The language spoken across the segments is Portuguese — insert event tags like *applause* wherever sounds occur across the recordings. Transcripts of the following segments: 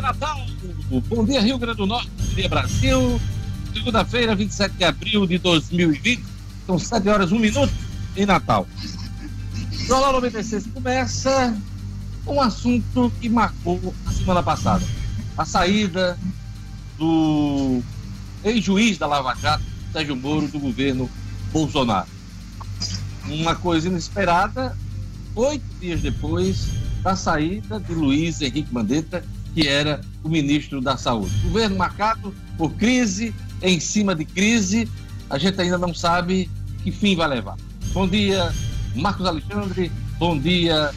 dia, Natal! Bom dia, Rio Grande do Norte, bom dia, Brasil. Segunda-feira, 27 de abril de 2020, são 7 horas 1 minuto em Natal. Jornal 96 começa um assunto que marcou a semana passada. A saída do ex-juiz da Lava Jato, Sérgio Moro, do governo Bolsonaro. Uma coisa inesperada, oito dias depois da saída de Luiz Henrique Mandetta, que era o ministro da Saúde. Governo marcado por crise em cima de crise, a gente ainda não sabe que fim vai levar. Bom dia, Marcos Alexandre, bom dia,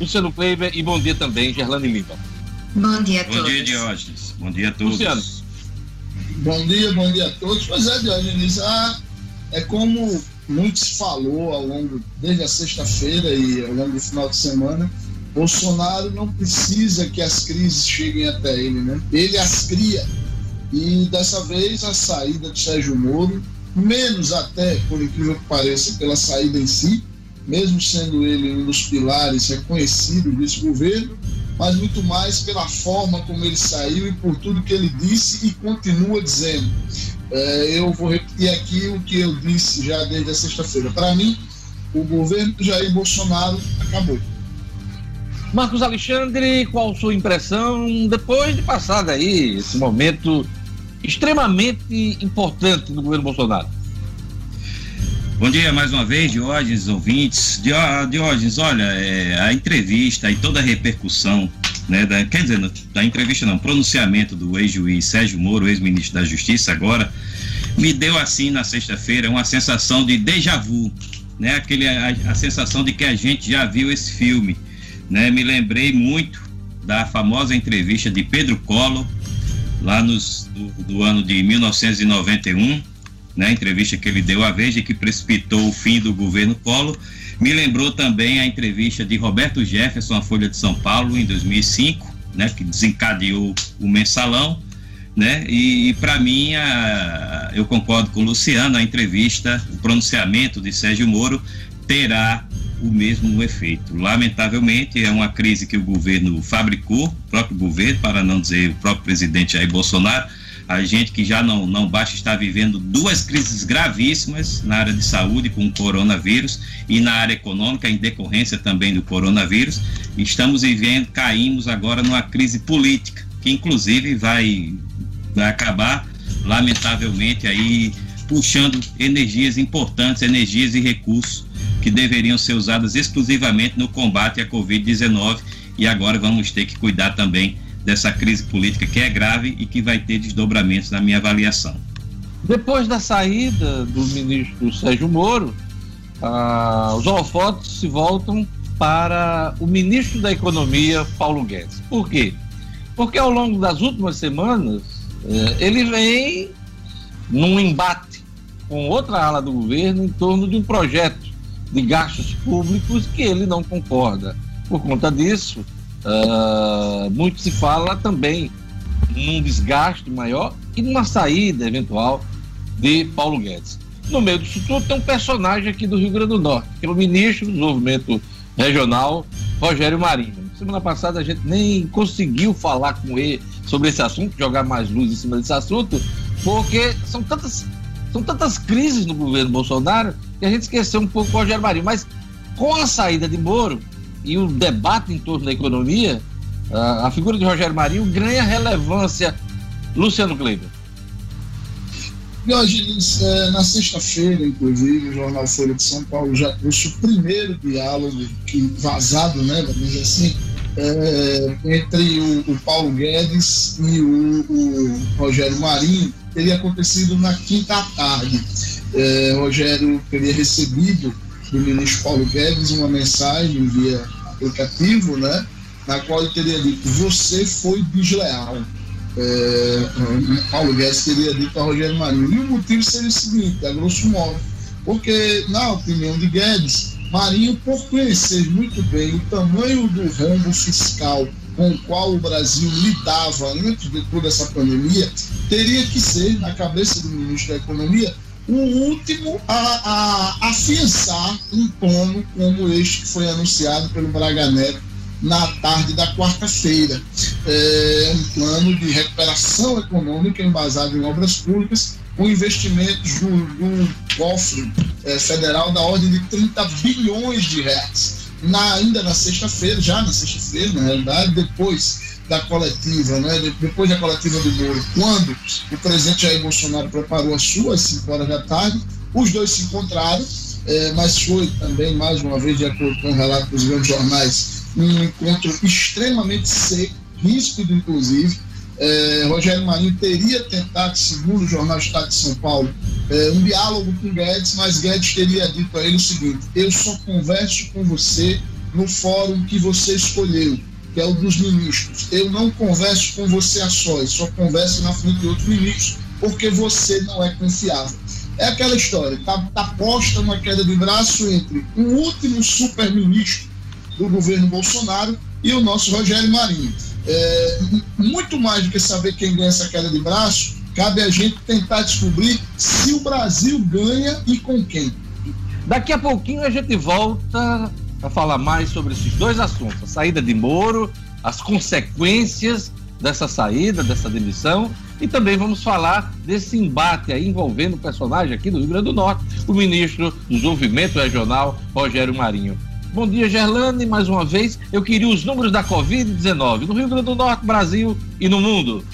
Luciano Kleiber e bom dia também, Gerlane Lima. Bom dia a todos. Bom dia, Diógenes. Bom dia a todos. Luciano. Bom dia, bom dia a todos. Pois é, Diógenes, ah, é como muito se falou ao longo, desde a sexta-feira e ao longo do final de semana, Bolsonaro não precisa que as crises cheguem até ele, né? Ele as cria. E dessa vez a saída de Sérgio Moro, menos até, por incrível que pareça, pela saída em si, mesmo sendo ele um dos pilares reconhecidos desse governo, mas muito mais pela forma como ele saiu e por tudo que ele disse e continua dizendo. É, eu vou repetir aqui o que eu disse já desde a sexta-feira. Para mim, o governo Jair Bolsonaro acabou. Marcos Alexandre, qual sua impressão depois de passar aí esse momento extremamente importante do governo Bolsonaro? Bom dia mais uma vez, Diógenes, ouvintes. Diógenes, olha, é, a entrevista e toda a repercussão, né, da, quer dizer, da entrevista não, pronunciamento do ex-juiz Sérgio Moro, ex-ministro da Justiça, agora, me deu assim na sexta-feira uma sensação de déjà vu, né, aquele, a, a sensação de que a gente já viu esse filme, né, me lembrei muito da famosa entrevista de Pedro Collor, lá nos, do, do ano de 1991, né, entrevista que ele deu à Veja, que precipitou o fim do governo Collor. Me lembrou também a entrevista de Roberto Jefferson à Folha de São Paulo em 2005, né, que desencadeou o mensalão. Né? E, e para mim, a, eu concordo com o Luciano, a entrevista, o pronunciamento de Sérgio Moro terá o mesmo efeito. Lamentavelmente, é uma crise que o governo fabricou, o próprio governo, para não dizer o próprio presidente Jair Bolsonaro, a gente que já não, não basta estar vivendo duas crises gravíssimas na área de saúde com o coronavírus e na área econômica em decorrência também do coronavírus, estamos vivendo, caímos agora numa crise política, que inclusive vai, vai acabar, lamentavelmente, aí puxando energias importantes, energias e recursos que deveriam ser usadas exclusivamente no combate à Covid-19 e agora vamos ter que cuidar também dessa crise política que é grave e que vai ter desdobramentos na minha avaliação. Depois da saída do ministro Sérgio Moro, ah, os holofotes se voltam para o ministro da Economia, Paulo Guedes. Por quê? Porque ao longo das últimas semanas, eh, ele vem num embate com outra ala do governo em torno de um projeto de gastos públicos que ele não concorda. Por conta disso, Uh, muito se fala também num desgaste maior e numa saída eventual de Paulo Guedes. No meio disso tudo tem um personagem aqui do Rio Grande do Norte, que é o ministro do Desenvolvimento Regional, Rogério Marinho. Semana passada a gente nem conseguiu falar com ele sobre esse assunto, jogar mais luz em cima desse assunto, porque são tantas, são tantas crises no governo Bolsonaro que a gente esqueceu um pouco o Rogério Marinho. Mas com a saída de Moro, e o debate em torno da economia, a, figura de Rogério Marinho ganha relevância. Luciano Kleber. Diógenes, é, na sexta-feira, inclusive, o Jornal Folha de São Paulo já trouxe o primeiro diálogo que, vazado, né, vamos dizer assim, é, entre o, o, Paulo Guedes e o, o, Rogério Marinho, teria acontecido na quinta tarde. É, Rogério teria recebido do ministro Paulo Guedes uma mensagem via aplicativo, né, na qual ele teria dito: Você foi desleal. É, Paulo Guedes teria dito a Rogério Marinho. E o motivo seria o seguinte: a grosso modo, porque, na opinião de Guedes, Marinho, por conhecer muito bem o tamanho do rombo fiscal com o qual o Brasil lidava antes de toda essa pandemia, teria que ser, na cabeça do ministro da Economia, o último a, a afiançar um plano como este que foi anunciado pelo Braga Neto na tarde da quarta-feira. É um plano de recuperação econômica embasado em obras públicas, com investimentos do, do cofre é, federal da ordem de 30 bilhões de reais. Na, ainda na sexta-feira, já na sexta-feira, na realidade, depois da coletiva, né, depois da coletiva do Moro, quando o presidente Jair Bolsonaro preparou as suas 5 horas da tarde, os dois se encontraram, é, mas foi também, mais uma vez, de acordo com o relato dos grandes jornais, um encontro extremamente seco, ríspido, inclusive. É, Rogério Marinho teria tentado, segundo o Jornal Estado de São Paulo, é, um diálogo com Guedes, mas Guedes teria dito a ele o seguinte: eu só converso com você no fórum que você escolheu que é o dos ministros. Eu não converso com você a sós, só converso na frente de outros ministros, porque você não é confiável. É aquela história, está tá posta uma queda de braço entre o último super-ministro do governo Bolsonaro e o nosso Rogério Marinho. É, muito mais do que saber quem ganha essa queda de braço, cabe a gente tentar descobrir se o Brasil ganha e com quem. Daqui a pouquinho a gente volta para falar mais sobre esses dois assuntos: a saída de Moro, as consequências dessa saída, dessa demissão, e também vamos falar desse embate aí envolvendo o personagem aqui do Rio Grande do Norte, o ministro do Desenvolvimento Regional, Rogério Marinho. Bom dia, Gerlane. Mais uma vez, eu queria os números da Covid-19 no Rio Grande do Norte, Brasil e no mundo.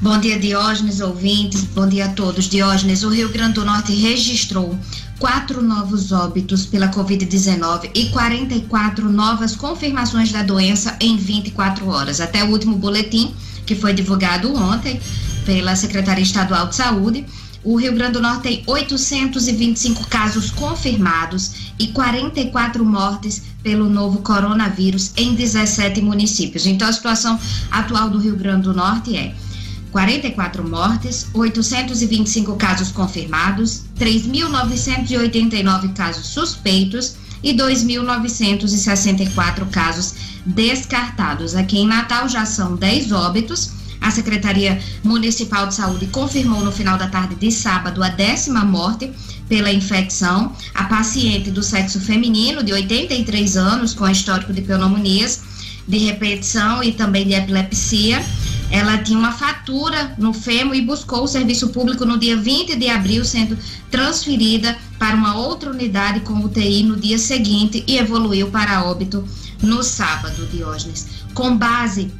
Bom dia, Diógenes, ouvintes. Bom dia a todos. Diógenes, o Rio Grande do Norte registrou quatro novos óbitos pela Covid-19 e 44 novas confirmações da doença em 24 horas. Até o último boletim, que foi divulgado ontem pela Secretaria Estadual de Saúde, o Rio Grande do Norte tem 825 casos confirmados e 44 mortes pelo novo coronavírus em 17 municípios. Então, a situação atual do Rio Grande do Norte é 44 mortes, 825 casos confirmados, 3.989 casos suspeitos e 2.964 casos descartados. Aqui em Natal já são 10 óbitos. A Secretaria Municipal de Saúde confirmou no final da tarde de sábado a décima morte pela infecção. A paciente do sexo feminino, de 83 anos, com histórico de pneumonias, de repetição e também de epilepsia ela tinha uma fatura no FEMO e buscou o serviço público no dia 20 de abril, sendo transferida para uma outra unidade com UTI no dia seguinte e evoluiu para óbito no sábado, Diógenes. Com base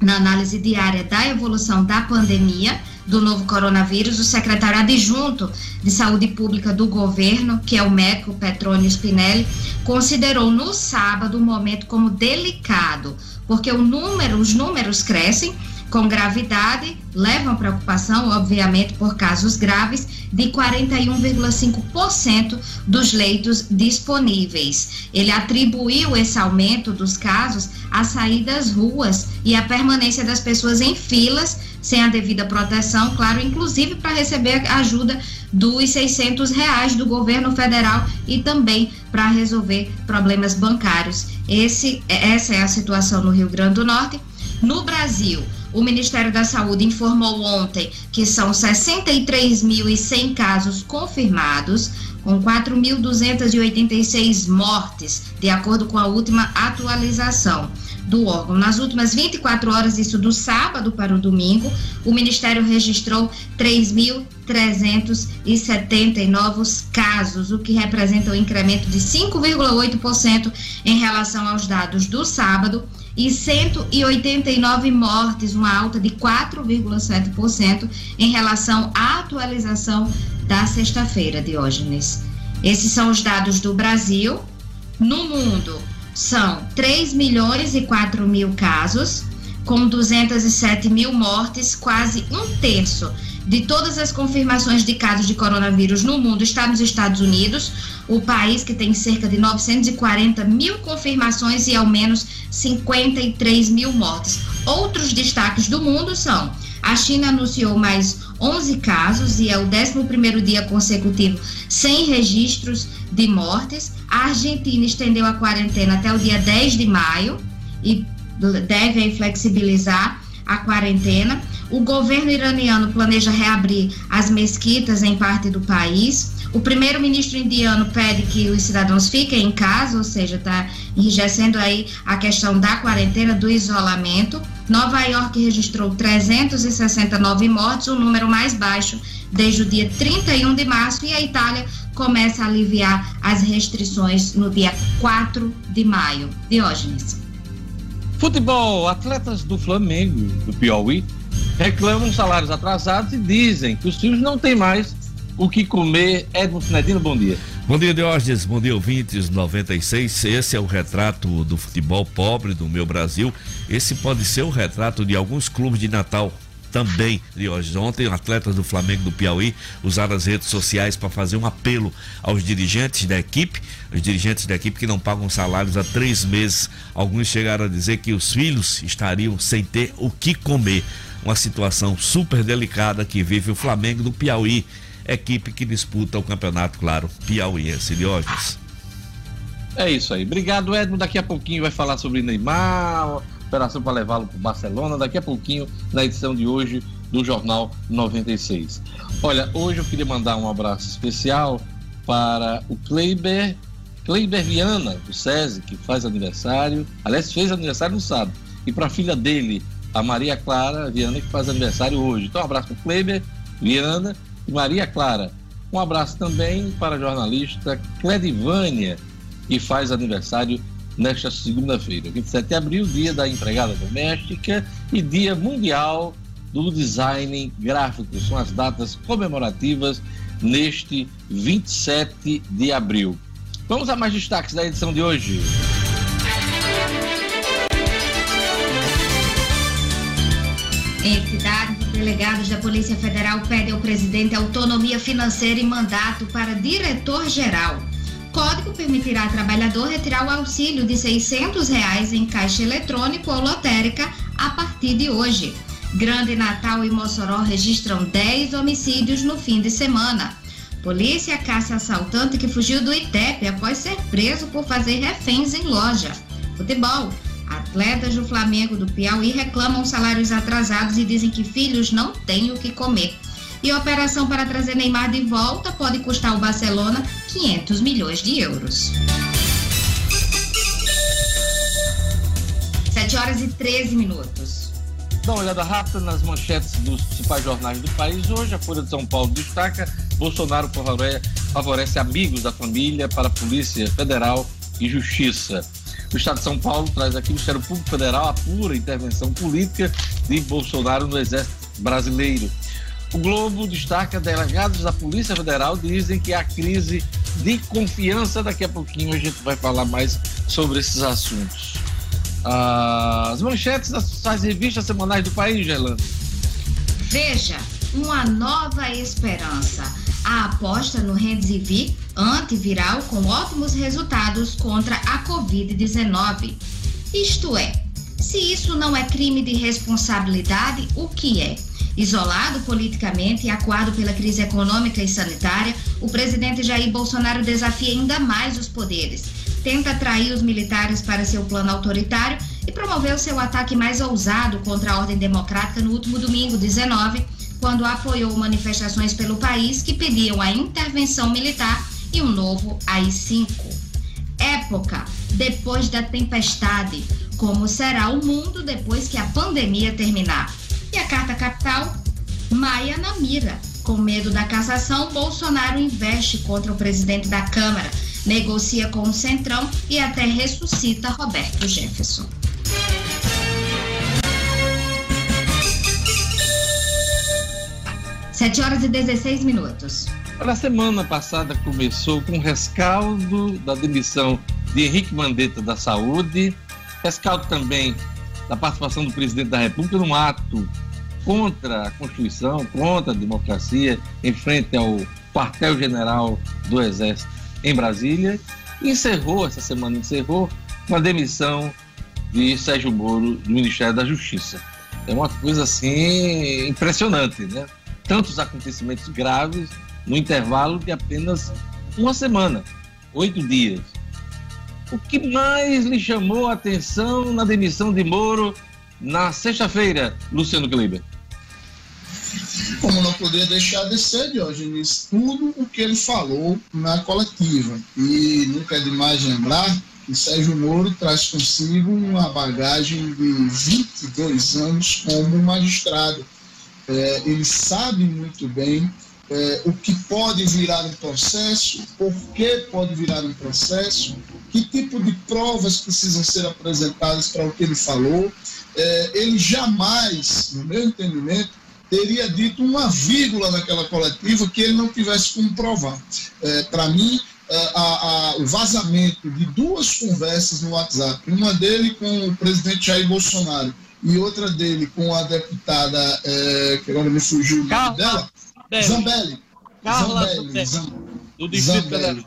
na análise diária da evolução da pandemia do novo coronavírus, o secretário adjunto de saúde pública do governo, que é o médico Petrônio Spinelli, considerou no sábado o momento como delicado, porque número, os números crescem com gravidade levam preocupação, obviamente, por casos graves, de 41,5% dos leitos disponíveis. Ele atribuiu esse aumento dos casos à saída das ruas e à permanência das pessoas em filas sem a devida proteção, claro, inclusive para receber ajuda dos 600 reais do governo federal e também para resolver problemas bancários. Esse, essa é a situação no Rio Grande do Norte. No Brasil, o Ministério da Saúde informou ontem que são 63.100 casos confirmados, com 4.286 mortes, de acordo com a última atualização do órgão. Nas últimas 24 horas, isso do sábado para o domingo, o Ministério registrou 3.370 novos casos, o que representa um incremento de 5,8% em relação aos dados do sábado e 189 mortes, uma alta de 4,7% em relação à atualização da sexta-feira, Diógenes. Esses são os dados do Brasil. No mundo, são 3 milhões e 4 mil casos, com 207 mil mortes, quase um terço de todas as confirmações de casos de coronavírus no mundo está nos Estados Unidos, o país que tem cerca de 940 mil confirmações e ao menos 53 mil mortes. Outros destaques do mundo são: a China anunciou mais 11 casos e é o 11 dia consecutivo sem registros de mortes. A Argentina estendeu a quarentena até o dia 10 de maio e deve flexibilizar a quarentena. O governo iraniano planeja reabrir as mesquitas em parte do país. O primeiro-ministro indiano pede que os cidadãos fiquem em casa, ou seja, está enrijecendo aí a questão da quarentena, do isolamento. Nova York registrou 369 mortes, o número mais baixo desde o dia 31 de março, e a Itália começa a aliviar as restrições no dia 4 de maio. Diógenes. Futebol, atletas do Flamengo, do Piauí, reclamam salários atrasados e dizem que os filhos não têm mais o que comer. Edmo Finedino, bom dia. Bom dia, Diógenes. Bom dia, ouvintes 96. Esse é o retrato do futebol pobre do meu Brasil. Esse pode ser o retrato de alguns clubes de Natal também, Diógenes. Ontem, atletas do Flamengo do Piauí usaram as redes sociais para fazer um apelo aos dirigentes da equipe, os dirigentes da equipe que não pagam salários há três meses. Alguns chegaram a dizer que os filhos estariam sem ter o que comer. Uma situação super delicada que vive o Flamengo do Piauí, equipe que disputa o campeonato, claro, piauiense. Diógenes. É isso aí. Obrigado, Edmo. Daqui a pouquinho vai falar sobre Neymar, operação para levá-lo para o Barcelona, daqui a pouquinho, na edição de hoje do Jornal 96. Olha, hoje eu queria mandar um abraço especial para o Kleiber, Kleiber Viana, do SESI, que faz aniversário, aliás, fez aniversário no sábado, e para a filha dele, a Maria Clara Viana, que faz aniversário hoje. Então, um abraço para o Kleiber Viana e Maria Clara. Um abraço também para a jornalista Cledivânia, que faz aniversário nesta segunda-feira, 27 de abril, dia da empregada doméstica e dia mundial do design gráfico. São as datas comemorativas neste 27 de abril. Vamos a mais destaques da edição de hoje. Entidades e delegados da Polícia Federal pedem ao presidente autonomia financeira e mandato para diretor-geral código permitirá ao trabalhador retirar o auxílio de 600 reais em caixa eletrônico ou lotérica a partir de hoje. Grande Natal e Mossoró registram 10 homicídios no fim de semana. Polícia caça assaltante que fugiu do ITEP após ser preso por fazer reféns em loja. Futebol. Atletas do Flamengo do Piauí reclamam salários atrasados e dizem que filhos não têm o que comer. E a operação para trazer Neymar de volta pode custar ao Barcelona 500 milhões de euros. 7 horas e 13 minutos. Dá uma olhada rápida nas manchetes dos principais jornais do país. Hoje, a Folha de São Paulo destaca: Bolsonaro favorece amigos da família para a Polícia Federal e Justiça. O Estado de São Paulo traz aqui o Ministério Público Federal apura intervenção política de Bolsonaro no Exército Brasileiro. O Globo destaca delegados da Polícia Federal dizem que há crise de confiança. Daqui a pouquinho a gente vai falar mais sobre esses assuntos. As manchetes das revistas semanais do país, Gelano. Veja, uma nova esperança. A aposta no Remdesivir antiviral com ótimos resultados contra a Covid-19. Isto é, se isso não é crime de responsabilidade, o que é? Isolado politicamente e acuado pela crise econômica e sanitária, o presidente Jair Bolsonaro desafia ainda mais os poderes. Tenta atrair os militares para seu plano autoritário e promoveu seu ataque mais ousado contra a ordem democrática no último domingo, 19, quando apoiou manifestações pelo país que pediam a intervenção militar e um novo AI-5. Época depois da tempestade. Como será o mundo depois que a pandemia terminar? E a carta capital, Maia na mira. Com medo da cassação, Bolsonaro investe contra o presidente da Câmara, negocia com o Centrão e até ressuscita Roberto Jefferson. Sete horas e 16 minutos. A semana passada começou com o rescaldo da demissão de Henrique Mandetta da Saúde, rescaldo também da participação do presidente da República num ato contra a Constituição, contra a democracia, em frente ao quartel-general do Exército em Brasília, encerrou, essa semana encerrou, com a demissão de Sérgio Moro do Ministério da Justiça. É uma coisa assim impressionante, né? Tantos acontecimentos graves no intervalo de apenas uma semana, oito dias. O que mais lhe chamou a atenção na demissão de Moro na sexta-feira, Luciano Kleber? Como não poderia deixar de ser, Diógenes, tudo o que ele falou na coletiva. E nunca é demais lembrar que Sérgio Moro traz consigo uma bagagem de 22 anos como magistrado. É, ele sabe muito bem é, o que pode virar um processo, por que pode virar um processo, que tipo de provas precisam ser apresentadas para o que ele falou. É, ele jamais, no meu entendimento, teria dito uma vírgula naquela coletiva que ele não tivesse como provar. É, para mim, é, a, a, o vazamento de duas conversas no WhatsApp, uma dele com o presidente Jair Bolsonaro e outra dele com a deputada, é, que agora me fugiu o nome dela, Zambelli. Carla Zambelli, Zambelli, do Distrito Federal.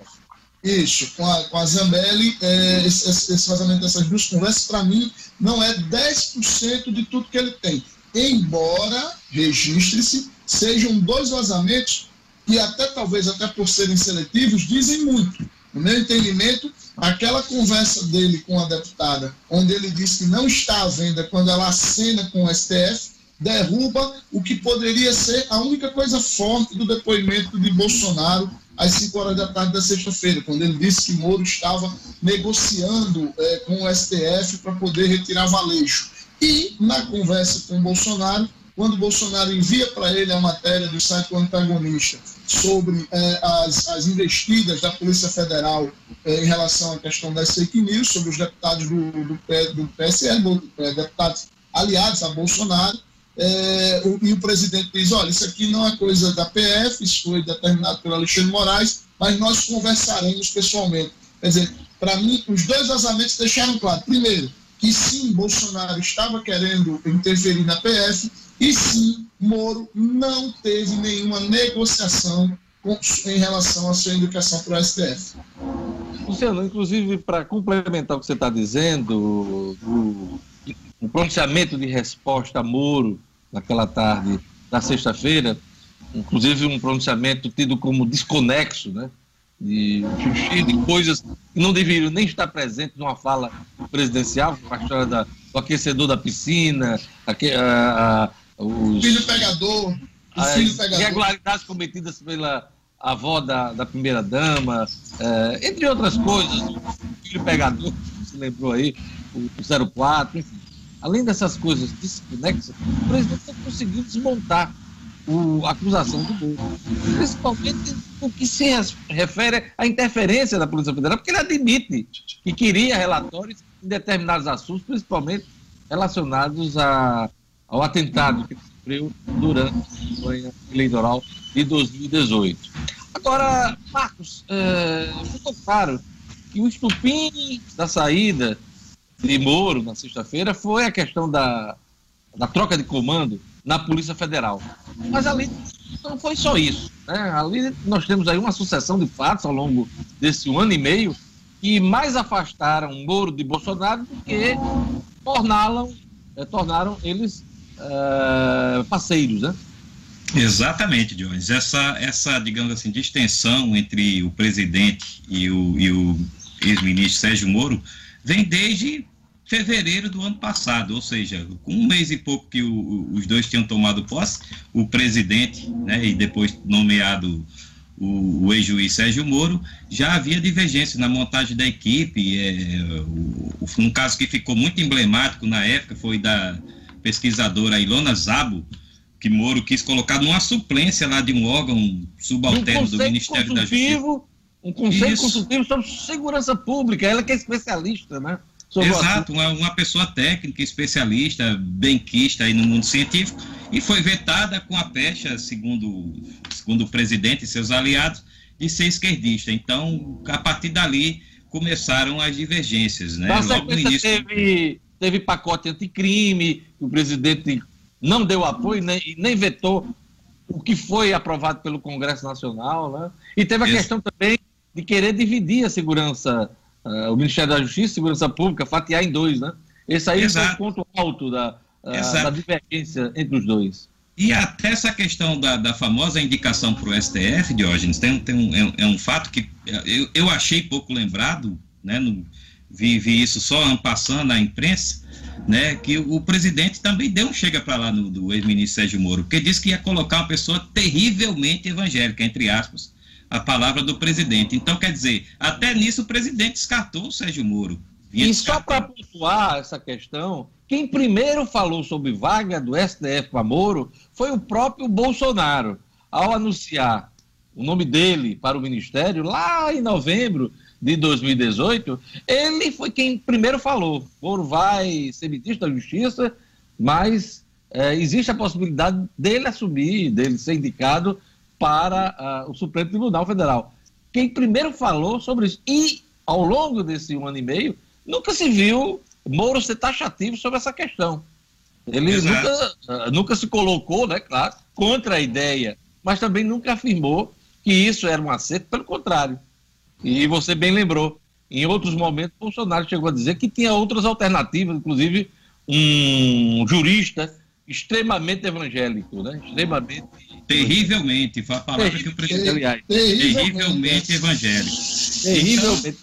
Isso, com a, com a Zambelli, é, esse, esse, vazamento dessas duas conversas, para mim, não é 10% de tudo que ele tem. Embora, registre-se, sejam dois vazamentos que até talvez até por serem seletivos, dizem muito. No meu entendimento, aquela conversa dele com a deputada, onde ele disse que não está à venda quando ela acena com o STF, derruba o que poderia ser a única coisa forte do depoimento de Bolsonaro às 5 horas da tarde da sexta-feira, quando ele disse que Moro estava negociando é, com o STF para poder retirar Valeixo. E, na conversa com Bolsonaro, quando Bolsonaro envia para ele a matéria do site do antagonista sobre é, as, as investidas da Polícia Federal é, em relação à questão das fake news, sobre os deputados do, do, do PSL, do, é, deputados aliados a Bolsonaro, o, e o presidente diz: olha, isso aqui não é coisa da PF, isso foi determinado pelo Alexandre Moraes, mas nós conversaremos pessoalmente. Quer dizer, para mim, os dois vazamentos deixaram claro: primeiro, que sim, Bolsonaro estava querendo interferir na PF, e sim, Moro não teve nenhuma negociação com, em relação à sua indicação para o STF. Luciano, inclusive, para complementar o que você está dizendo, o, pronunciamento de resposta a Moro naquela tarde da sexta-feira, inclusive um pronunciamento tido como desconexo, né? De, de coisas que não deveriam nem estar presentes numa fala presidencial, a história da, do aquecedor da piscina, a, a, os filho pegador, as filho pegador. irregularidades cometidas pela avó da, da primeira dama, é, entre outras coisas, o filho pegador, você lembrou aí, o, o 04, enfim. Além dessas coisas desconexas, o presidente não conseguiu desmontar o, a acusação do Moro. Principalmente o que se refere à interferência da Polícia Federal, porque ele admite que queria relatórios em determinados assuntos, principalmente relacionados a, ao atentado que sofreu durante a campanha eleitoral de 2018. Agora, Marcos, é, ficou claro que o estupim da saída de Moro na sexta-feira foi a questão da, da troca de comando na Polícia Federal. Mas ali não foi só isso. Né? Ali nós temos aí uma sucessão de fatos ao longo desse ano e meio que mais afastaram Moro de Bolsonaro do que tornaram, eh, tornaram eles eh, parceiros, né? Exatamente, Jones. Essa, essa, digamos assim, distensão entre o presidente e o, e o ex-ministro Sérgio Moro vem desde fevereiro do ano passado, ou seja, com um mês e pouco que o, os dois tinham tomado posse, o presidente, né, e depois nomeado o, o ex-juiz Sérgio Moro, já havia divergência na montagem da equipe. É, o, um caso que ficou muito emblemático na época foi da pesquisadora Ilona Zabo, que Moro quis colocar numa suplência lá de um órgão subalterno um do Ministério da Justiça. Um conselho Isso. consultivo sobre segurança pública, ela que é especialista, né? Exato, uma, uma, pessoa técnica, especialista, benquista aí no mundo científico, e foi vetada com a pecha, segundo, segundo o presidente e seus aliados, de ser esquerdista. Então, a partir dali, começaram as divergências. Né? Logo no início... teve, teve pacote anticrime, o presidente não deu apoio nem, nem vetou o que foi aprovado pelo Congresso Nacional, né? E teve a Isso. questão também de querer dividir a segurança uh, o Ministério da Justiça e Segurança Pública fatiar em dois, né? Esse aí Exato. foi o ponto alto da, uh, da divergência entre os dois. E até essa questão da, da famosa indicação para o STF, Diógenes, tem, tem um, é, é, um fato que eu, eu achei pouco lembrado, né? No, vi, vi isso só passando na imprensa, né, que o presidente também deu um chega para lá no, do ex-ministro Sérgio Moro, que disse que ia colocar uma pessoa terrivelmente evangélica, entre aspas, a palavra do presidente. Então, quer dizer, até nisso o presidente descartou o Sérgio Moro. E só para pontuar essa questão, quem primeiro falou sobre vaga do STF para Moro foi o próprio Bolsonaro, ao anunciar o nome dele para o ministério lá em novembro de 2018. Ele foi quem primeiro falou: Moro vai ser ministro da Justiça, mas é, existe a possibilidade dele assumir, dele ser indicado para uh, o Supremo Tribunal Federal. Quem primeiro falou sobre isso. E, ao longo desse um ano e meio, nunca se viu Moro ser taxativo sobre essa questão. Ele nunca, uh, nunca se colocou, né, claro, contra a ideia, mas também nunca afirmou que isso era um acerto, pelo contrário. E você bem lembrou, em outros momentos, Bolsonaro chegou a dizer que tinha outras alternativas, inclusive um jurista extremamente evangélico, né? Extremamente. Terrivelmente, foi a palavra Terrível, que o presidente. Aliás, terrivelmente evangélico. Terrivelmente.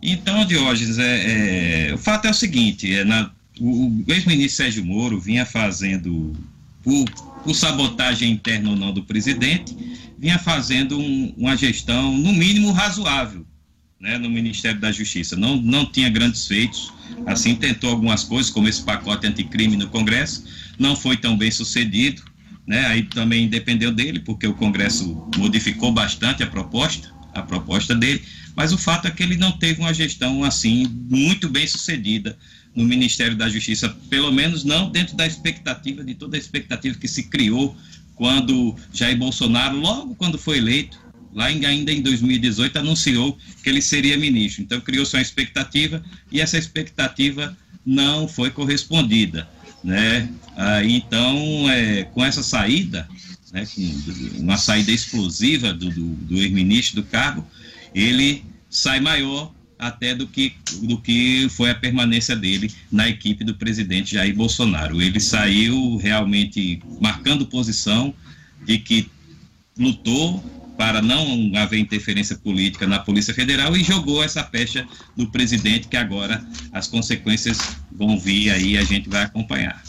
Então, então Diógenes, é, é, o fato é o seguinte: é, na, o, o ex-ministro Sérgio Moro vinha fazendo, por, por, sabotagem interna ou não do presidente, vinha fazendo um, uma gestão, no mínimo, razoável né, no Ministério da Justiça. Não, não tinha grandes feitos, assim, tentou algumas coisas, como esse pacote anticrime no Congresso, não foi tão bem sucedido, né, aí também dependeu dele, porque o Congresso modificou bastante a proposta, a proposta dele, mas o fato é que ele não teve uma gestão, assim, muito bem sucedida no Ministério da Justiça, pelo menos não dentro da expectativa, de toda a expectativa que se criou quando Jair Bolsonaro, logo quando foi eleito, lá em, ainda em 2018, anunciou que ele seria ministro. Então, criou-se uma expectativa e essa expectativa não foi correspondida. Né? Ah, então, é, com essa saída, né, uma saída explosiva do, do, do ex-ministro do cargo, ele sai maior até do que, do que foi a permanência dele na equipe do presidente Jair Bolsonaro. Ele saiu realmente marcando posição de que lutou para não haver interferência política na Polícia Federal e jogou essa pecha no presidente, que agora as consequências vão vir aí a gente vai acompanhar.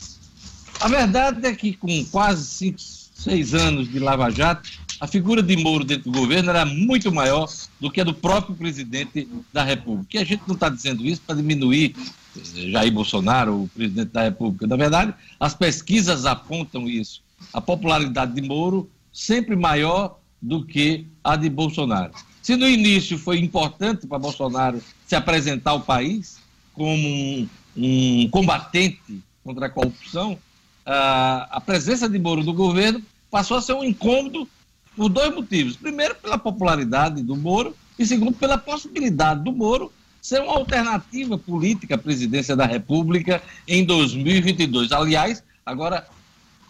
A verdade é que com quase cinco, seis anos de Lava Jato, a figura de Moro dentro do governo era muito maior do que a do próprio presidente da República. E a gente não está dizendo isso para diminuir eh, Jair Bolsonaro, o presidente da República. Na verdade, as pesquisas apontam isso. A popularidade de Moro sempre maior do que a de Bolsonaro. Se no início foi importante para Bolsonaro se apresentar ao país como um, um combatente contra a corrupção, a, a presença de Moro no governo passou a ser um incômodo por dois motivos. Primeiro, pela popularidade do Moro, e segundo, pela possibilidade do Moro ser uma alternativa política à presidência da República em 2022. Aliás, agora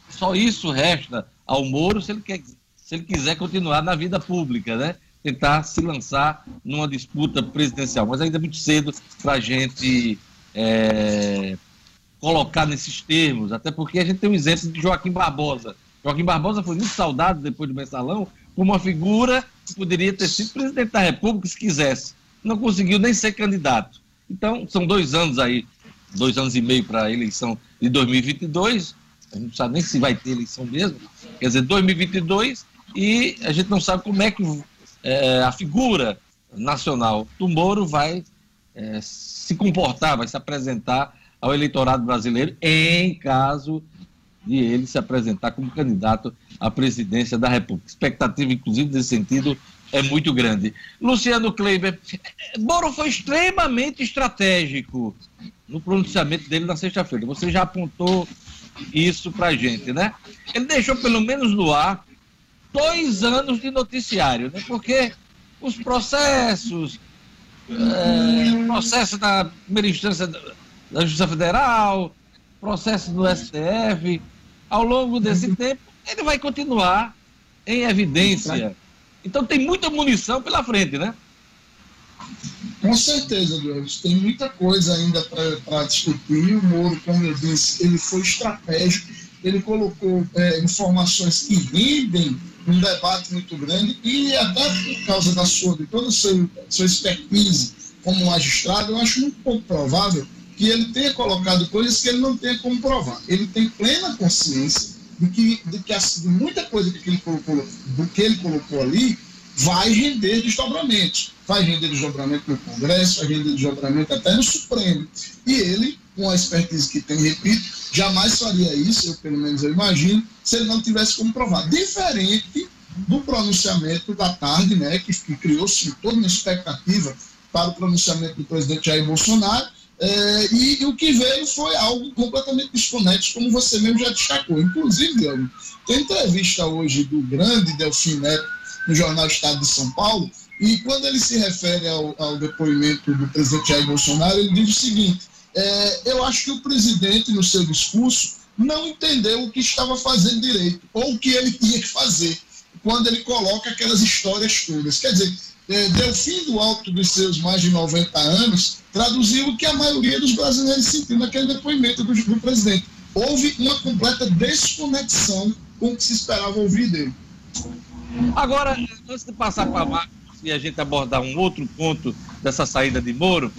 só isso resta ao Moro se ele quer se ele quiser continuar na vida pública, né? Tentar se lançar numa disputa presidencial. Mas ainda é muito cedo para a gente é, colocar nesses termos, até porque a gente tem um exemplo de Joaquim Barbosa. Joaquim Barbosa foi muito saudado depois do mensalão como uma figura que poderia ter sido presidente da República se quisesse. Não conseguiu nem ser candidato. Então, são dois anos aí, dois anos e meio para a eleição de 2022. A gente não sabe nem se vai ter eleição mesmo. Quer dizer, 2022 e a gente não sabe como é que é, a figura nacional do Moro vai é, se comportar, vai se apresentar ao eleitorado brasileiro em caso de ele se apresentar como candidato à presidência da República. Expectativa, inclusive, nesse sentido, é muito grande. Luciano Kleiber, Moro foi extremamente estratégico no pronunciamento dele na sexta-feira. Você já apontou isso para a gente, né? Ele deixou pelo menos no ar dois anos de noticiário, né? porque os processos, é, processo da primeira instância da Justiça Federal, processo do STF, ao longo desse tempo, ele vai continuar em evidência. Então tem muita munição pela frente, né? Com certeza, Deus. Tem muita coisa ainda para discutir. O Moro, como eu disse, ele foi estratégico, ele colocou é, informações que rendem um debate muito grande e até por causa da sua, de toda a sua, sua expertise como magistrado, eu acho muito pouco provável que ele tenha colocado coisas que ele não tenha como provar. Ele tem plena consciência de que, de que de muita coisa que ele colocou, do que ele colocou ali vai render desdobramentos. Vai render desdobramento no Congresso, vai render desdobramento até no Supremo. E ele, com a expertise que tem, repito, jamais faria isso, eu pelo menos eu imagino, se ele não tivesse como provar. Diferente do pronunciamento da tarde, né, que, que criou-se toda uma expectativa para o pronunciamento do presidente Jair Bolsonaro, é, e, o que veio foi algo completamente desconexo, como você mesmo já destacou. Inclusive, Diogo, tem entrevista hoje do grande Delfim Neto no jornal Estado de São Paulo, e quando ele se refere ao, ao depoimento do presidente Jair Bolsonaro, ele diz o seguinte: é, eu acho que o presidente, no seu discurso, não entendeu o que estava fazendo direito, ou o que ele tinha que fazer, quando ele coloca aquelas histórias todas. Quer dizer, é, Delfim, do alto dos seus mais de 90 anos, traduziu o que a maioria dos brasileiros sentiu naquele depoimento do, presidente. Houve uma completa desconexão com o que se esperava ouvir dele. Agora, antes de passar para Marcos e a gente abordar um outro ponto dessa saída de Moro,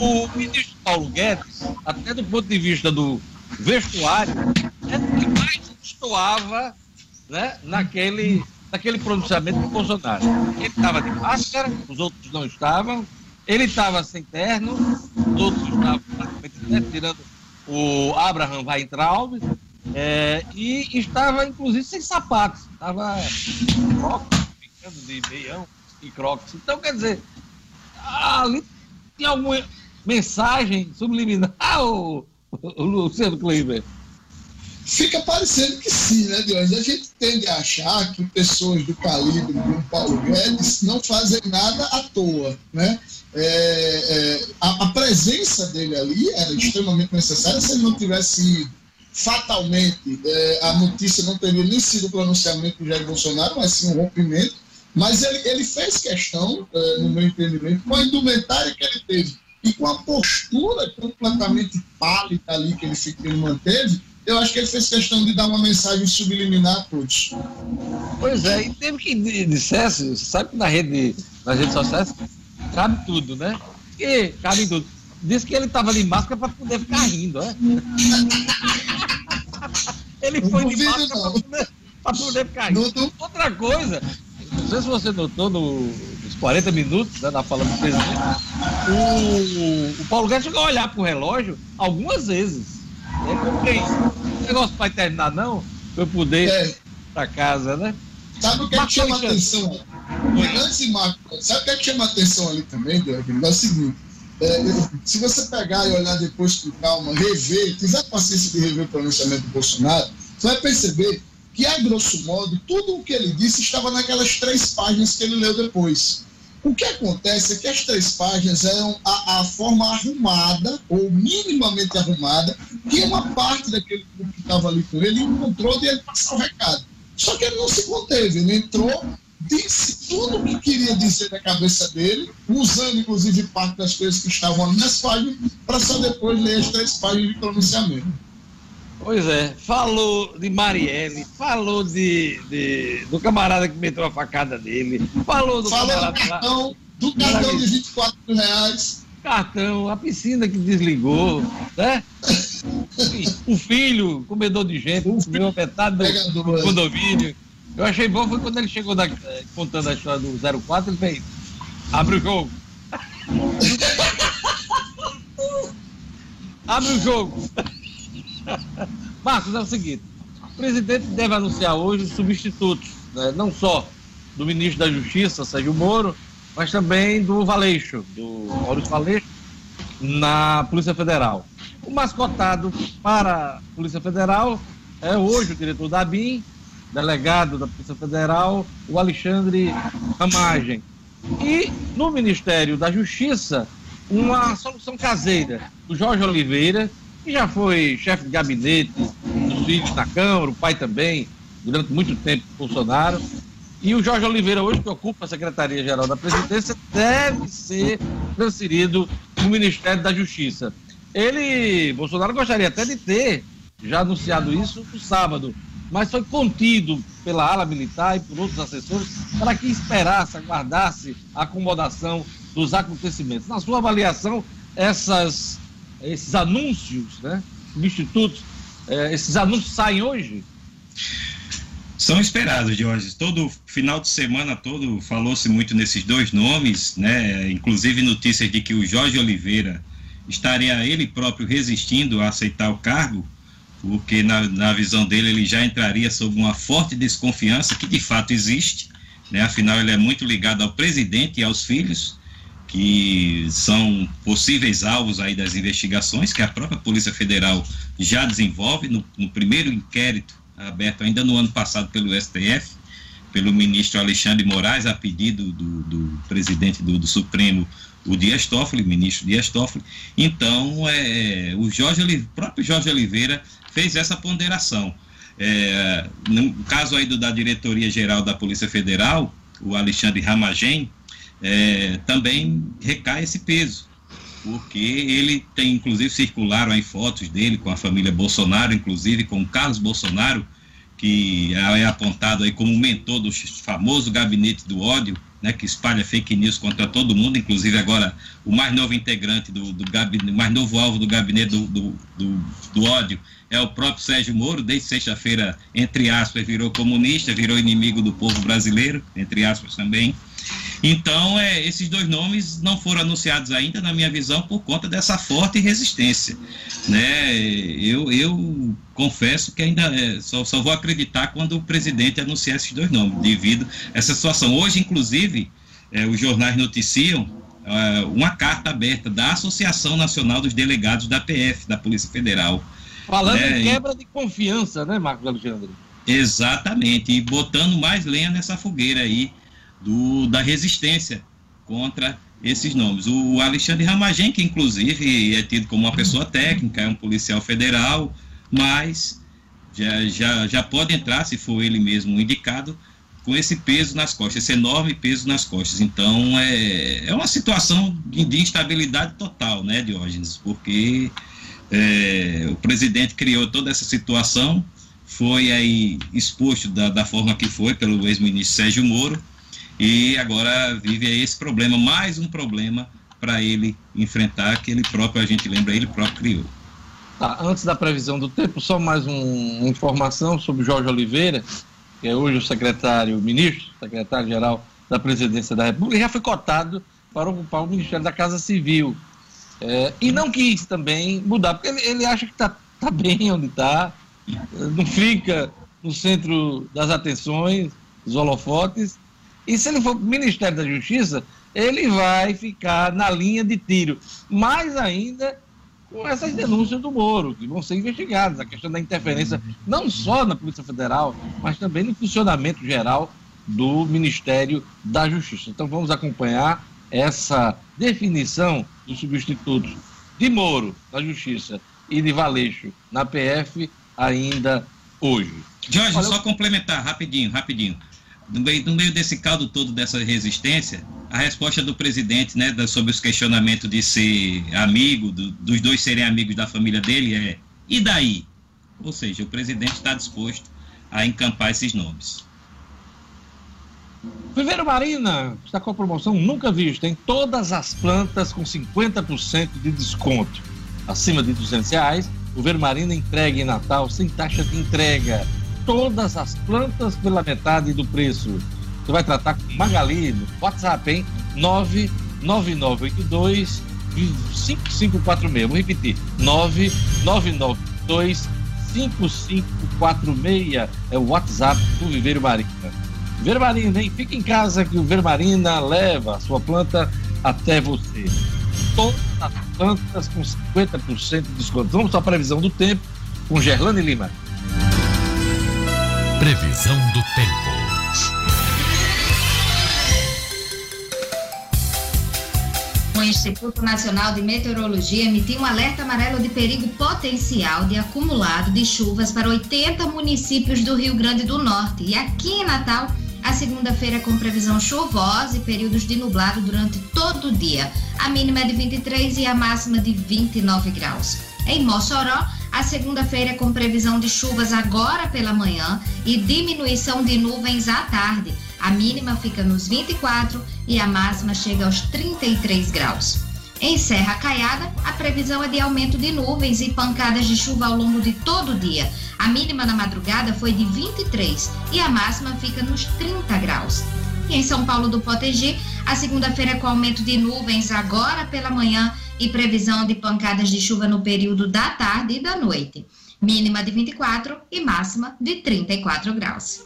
o ministro Paulo Guedes, até do ponto de vista do vestuário, é o que mais estoava né, naquele, naquele pronunciamento do Bolsonaro. Ele estava de máscara, os outros não estavam, ele estava sem terno, os outros estavam né, tirando o Abraham Weintraub, é, e estava inclusive sem sapatos, estava crocs, ficando de meião e crocs. Então, quer dizer, ali tem alguma mensagem subliminar, *laughs* o, o Luciano Kleiber? Fica parecendo que sim, né, Diogo? A gente tende a achar que pessoas do calibre um Paulo Guedes não fazem nada à toa, né? É, é, a, a, presença dele ali era extremamente necessária se ele não tivesse ido. Fatalmente, é, a notícia não teria nem sido o pronunciamento do Jair Bolsonaro, mas sim um rompimento. Mas ele, ele fez questão, é, no meu entendimento, com a indumentária que ele teve e com a postura completamente pálida ali que ele, que ele manteve, eu acho que ele fez questão de dar uma mensagem subliminar a todos. Pois é, e teve que dissesse, sabe que na rede, nas redes sociais cabe tudo, né? E cabe tudo. Disse que ele estava de máscara para poder ficar rindo, né? *laughs* ele foi de máscara para poder, poder, ficar rindo. Outra coisa, não sei se você notou no, nos 40 minutos né, na fala do presidente, o, o Paulo Guedes chegou a olhar para o relógio algumas vezes. É como quem. O negócio vai terminar, não? Pra eu poder é. pra casa, né? Sabe o que, é que chama a atenção? De Marco, sabe o que, é que chama a atenção ali também, Diogo? É o seguinte. É, se você pegar e olhar depois com calma, rever, quiser paciência de rever o pronunciamento do Bolsonaro, você vai perceber que, a grosso modo, tudo o que ele disse estava naquelas três páginas que ele leu depois. O que acontece é que as três páginas eram a, a forma arrumada, ou minimamente arrumada, que uma parte daquele grupo que estava ali com ele encontrou de ele passar o recado. Só que ele não se conteve, ele entrou, disse tudo o que queria dizer da cabeça dele, usando inclusive parte das coisas que estavam ali nas páginas, para só depois ler as três páginas de pronunciamento. Pois é, falou de Marielle, falou de, de, do camarada que meteu a facada dele, falou do falou camarada. Do cartão, do cartão de 24 mil reais. Cartão, a piscina que desligou, né? *laughs* o filho, comedor de gente, comeu metade do, do condomínio. Eu achei bom foi quando ele chegou da, contando a história do 04, ele fez. Abre o jogo. *laughs* Abre o jogo. Marcos, é o seguinte: o presidente deve anunciar hoje substitutos, né, não só do ministro da Justiça, Sérgio Moro, mas também do Valeixo, do Maurício Valeixo, na Polícia Federal. O mascotado para a Polícia Federal é hoje o diretor da BIM, delegado da Polícia Federal, o Alexandre Ramagem. E no Ministério da Justiça, uma solução caseira do Jorge Oliveira, que já foi chefe de gabinete dos filhos na Câmara, o pai também, durante muito tempo, Bolsonaro. E o Jorge Oliveira, hoje que ocupa a Secretaria-Geral da Presidência, deve ser transferido no Ministério da Justiça. Ele, Bolsonaro, gostaria até de ter já anunciado isso no sábado, mas foi contido pela ala militar e por outros assessores para que esperasse, aguardasse a acomodação dos acontecimentos. Na sua avaliação, essas esses anúncios, né? Substitutos, é, esses anúncios saem hoje? São esperados, Jorge. Todo final de semana todo falou-se muito nesses dois nomes, né? Inclusive notícias de que o Jorge Oliveira estaria ele próprio resistindo a aceitar o cargo, porque na, na visão dele ele já entraria sob uma forte desconfiança que de fato existe, né? Afinal ele é muito ligado ao presidente e aos filhos, que são possíveis alvos aí das investigações que a própria Polícia Federal já desenvolve no, no primeiro inquérito aberto ainda no ano passado pelo STF, pelo ministro Alexandre Moraes, a pedido do, do presidente do, do, Supremo, o Dias Toffoli, ministro Dias Toffoli. Então, é, o, Jorge, o próprio Jorge Oliveira fez essa ponderação. É, no caso aí do, da Diretoria Geral da Polícia Federal, o Alexandre Ramagem, é, também recai esse peso porque ele tem, inclusive, circularam aí fotos dele com a família Bolsonaro, inclusive com o Carlos Bolsonaro, que é apontado aí como mentor do famoso gabinete do ódio, né, que espalha fake news contra todo mundo, inclusive agora o mais novo integrante do, do gabinete, o mais novo alvo do gabinete do, do, do, do ódio é o próprio Sérgio Moro, desde sexta-feira, entre aspas, virou comunista, virou inimigo do povo brasileiro, entre aspas também. Então, é, esses dois nomes não foram anunciados ainda, na minha visão, por conta dessa forte resistência. Né? Eu, eu confesso que ainda é, só, só vou acreditar quando o presidente anunciar esses dois nomes, devido a essa situação. Hoje, inclusive, é, os jornais noticiam é, uma carta aberta da Associação Nacional dos Delegados da PF, da Polícia Federal. Falando né? em quebra de confiança, né, Marcos Alexandre? Exatamente, e botando mais lenha nessa fogueira aí do, da resistência contra esses nomes. O Alexandre Ramagem, que inclusive é tido como uma pessoa técnica, é um policial federal, mas já, já, já pode entrar, se for ele mesmo indicado, com esse peso nas costas, esse enorme peso nas costas. Então, é, é uma situação de, de instabilidade total, né, Diógenes? Porque é, o presidente criou toda essa situação, foi aí exposto da, da forma que foi pelo ex-ministro Sérgio Moro, e agora vive esse problema, mais um problema para ele enfrentar, que ele próprio, a gente lembra, ele próprio criou. Tá, antes da previsão do tempo, só mais um, uma informação sobre Jorge Oliveira, que é hoje o secretário, ministro, secretário-geral da Presidência da República, já foi cotado para ocupar o Ministério da Casa Civil. É, e não quis também mudar, porque ele, ele acha que está tá bem onde está, não fica no centro das atenções, dos holofotes, e se ele for para o Ministério da Justiça, ele vai ficar na linha de tiro. Mais ainda com essas denúncias do Moro, que vão ser investigadas, a questão da interferência não só na Polícia Federal, mas também no funcionamento geral do Ministério da Justiça. Então vamos acompanhar essa definição dos substitutos de Moro na Justiça e de Valeixo na PF ainda hoje. Jorge, Olha, só complementar rapidinho, rapidinho no meio, no meio desse caldo todo dessa resistência, a resposta do presidente, né, sobre os questionamentos de ser amigo, do, dos dois serem amigos da família dele, é: e daí? Ou seja, o presidente está disposto a encampar esses nomes. Viveiro Marina está com a promoção nunca vista em todas as plantas com 50% de desconto. Acima de 200 reais, o Viveiro Marina entrega em Natal sem taxa de entrega todas as plantas pela metade do preço. Você vai tratar com Magali no WhatsApp, hein? 99982 5546. Vou repetir: 99982 5546 é o WhatsApp do Viveiro Marina. Viveiro Marina, hein? Fica em casa que o Viveiro Marina leva a sua planta até você. Todas as plantas com 50% de desconto. Vamos à previsão do tempo com Gerlane Lima. Previsão do tempo. O Instituto Nacional de Meteorologia emitiu um alerta amarelo de perigo potencial de acumulado de chuvas para 80 municípios do Rio Grande do Norte. E aqui em Natal, a segunda-feira com previsão chuvosa e períodos de nublado durante todo o dia. A mínima é de 23 e a máxima de 29 graus. Em Mossoró, a segunda-feira é com previsão de chuvas agora pela manhã e diminuição de nuvens à tarde. A mínima fica nos 24 e a máxima chega aos 33 graus. Em Serra Caiada, a previsão é de aumento de nuvens e pancadas de chuva ao longo de todo o dia. A mínima na madrugada foi de 23 e a máxima fica nos 30 graus. E em São Paulo do Potengi, a segunda-feira é com aumento de nuvens agora pela manhã e previsão de pancadas de chuva no período da tarde e da noite. Mínima de 24 e máxima de 34 graus.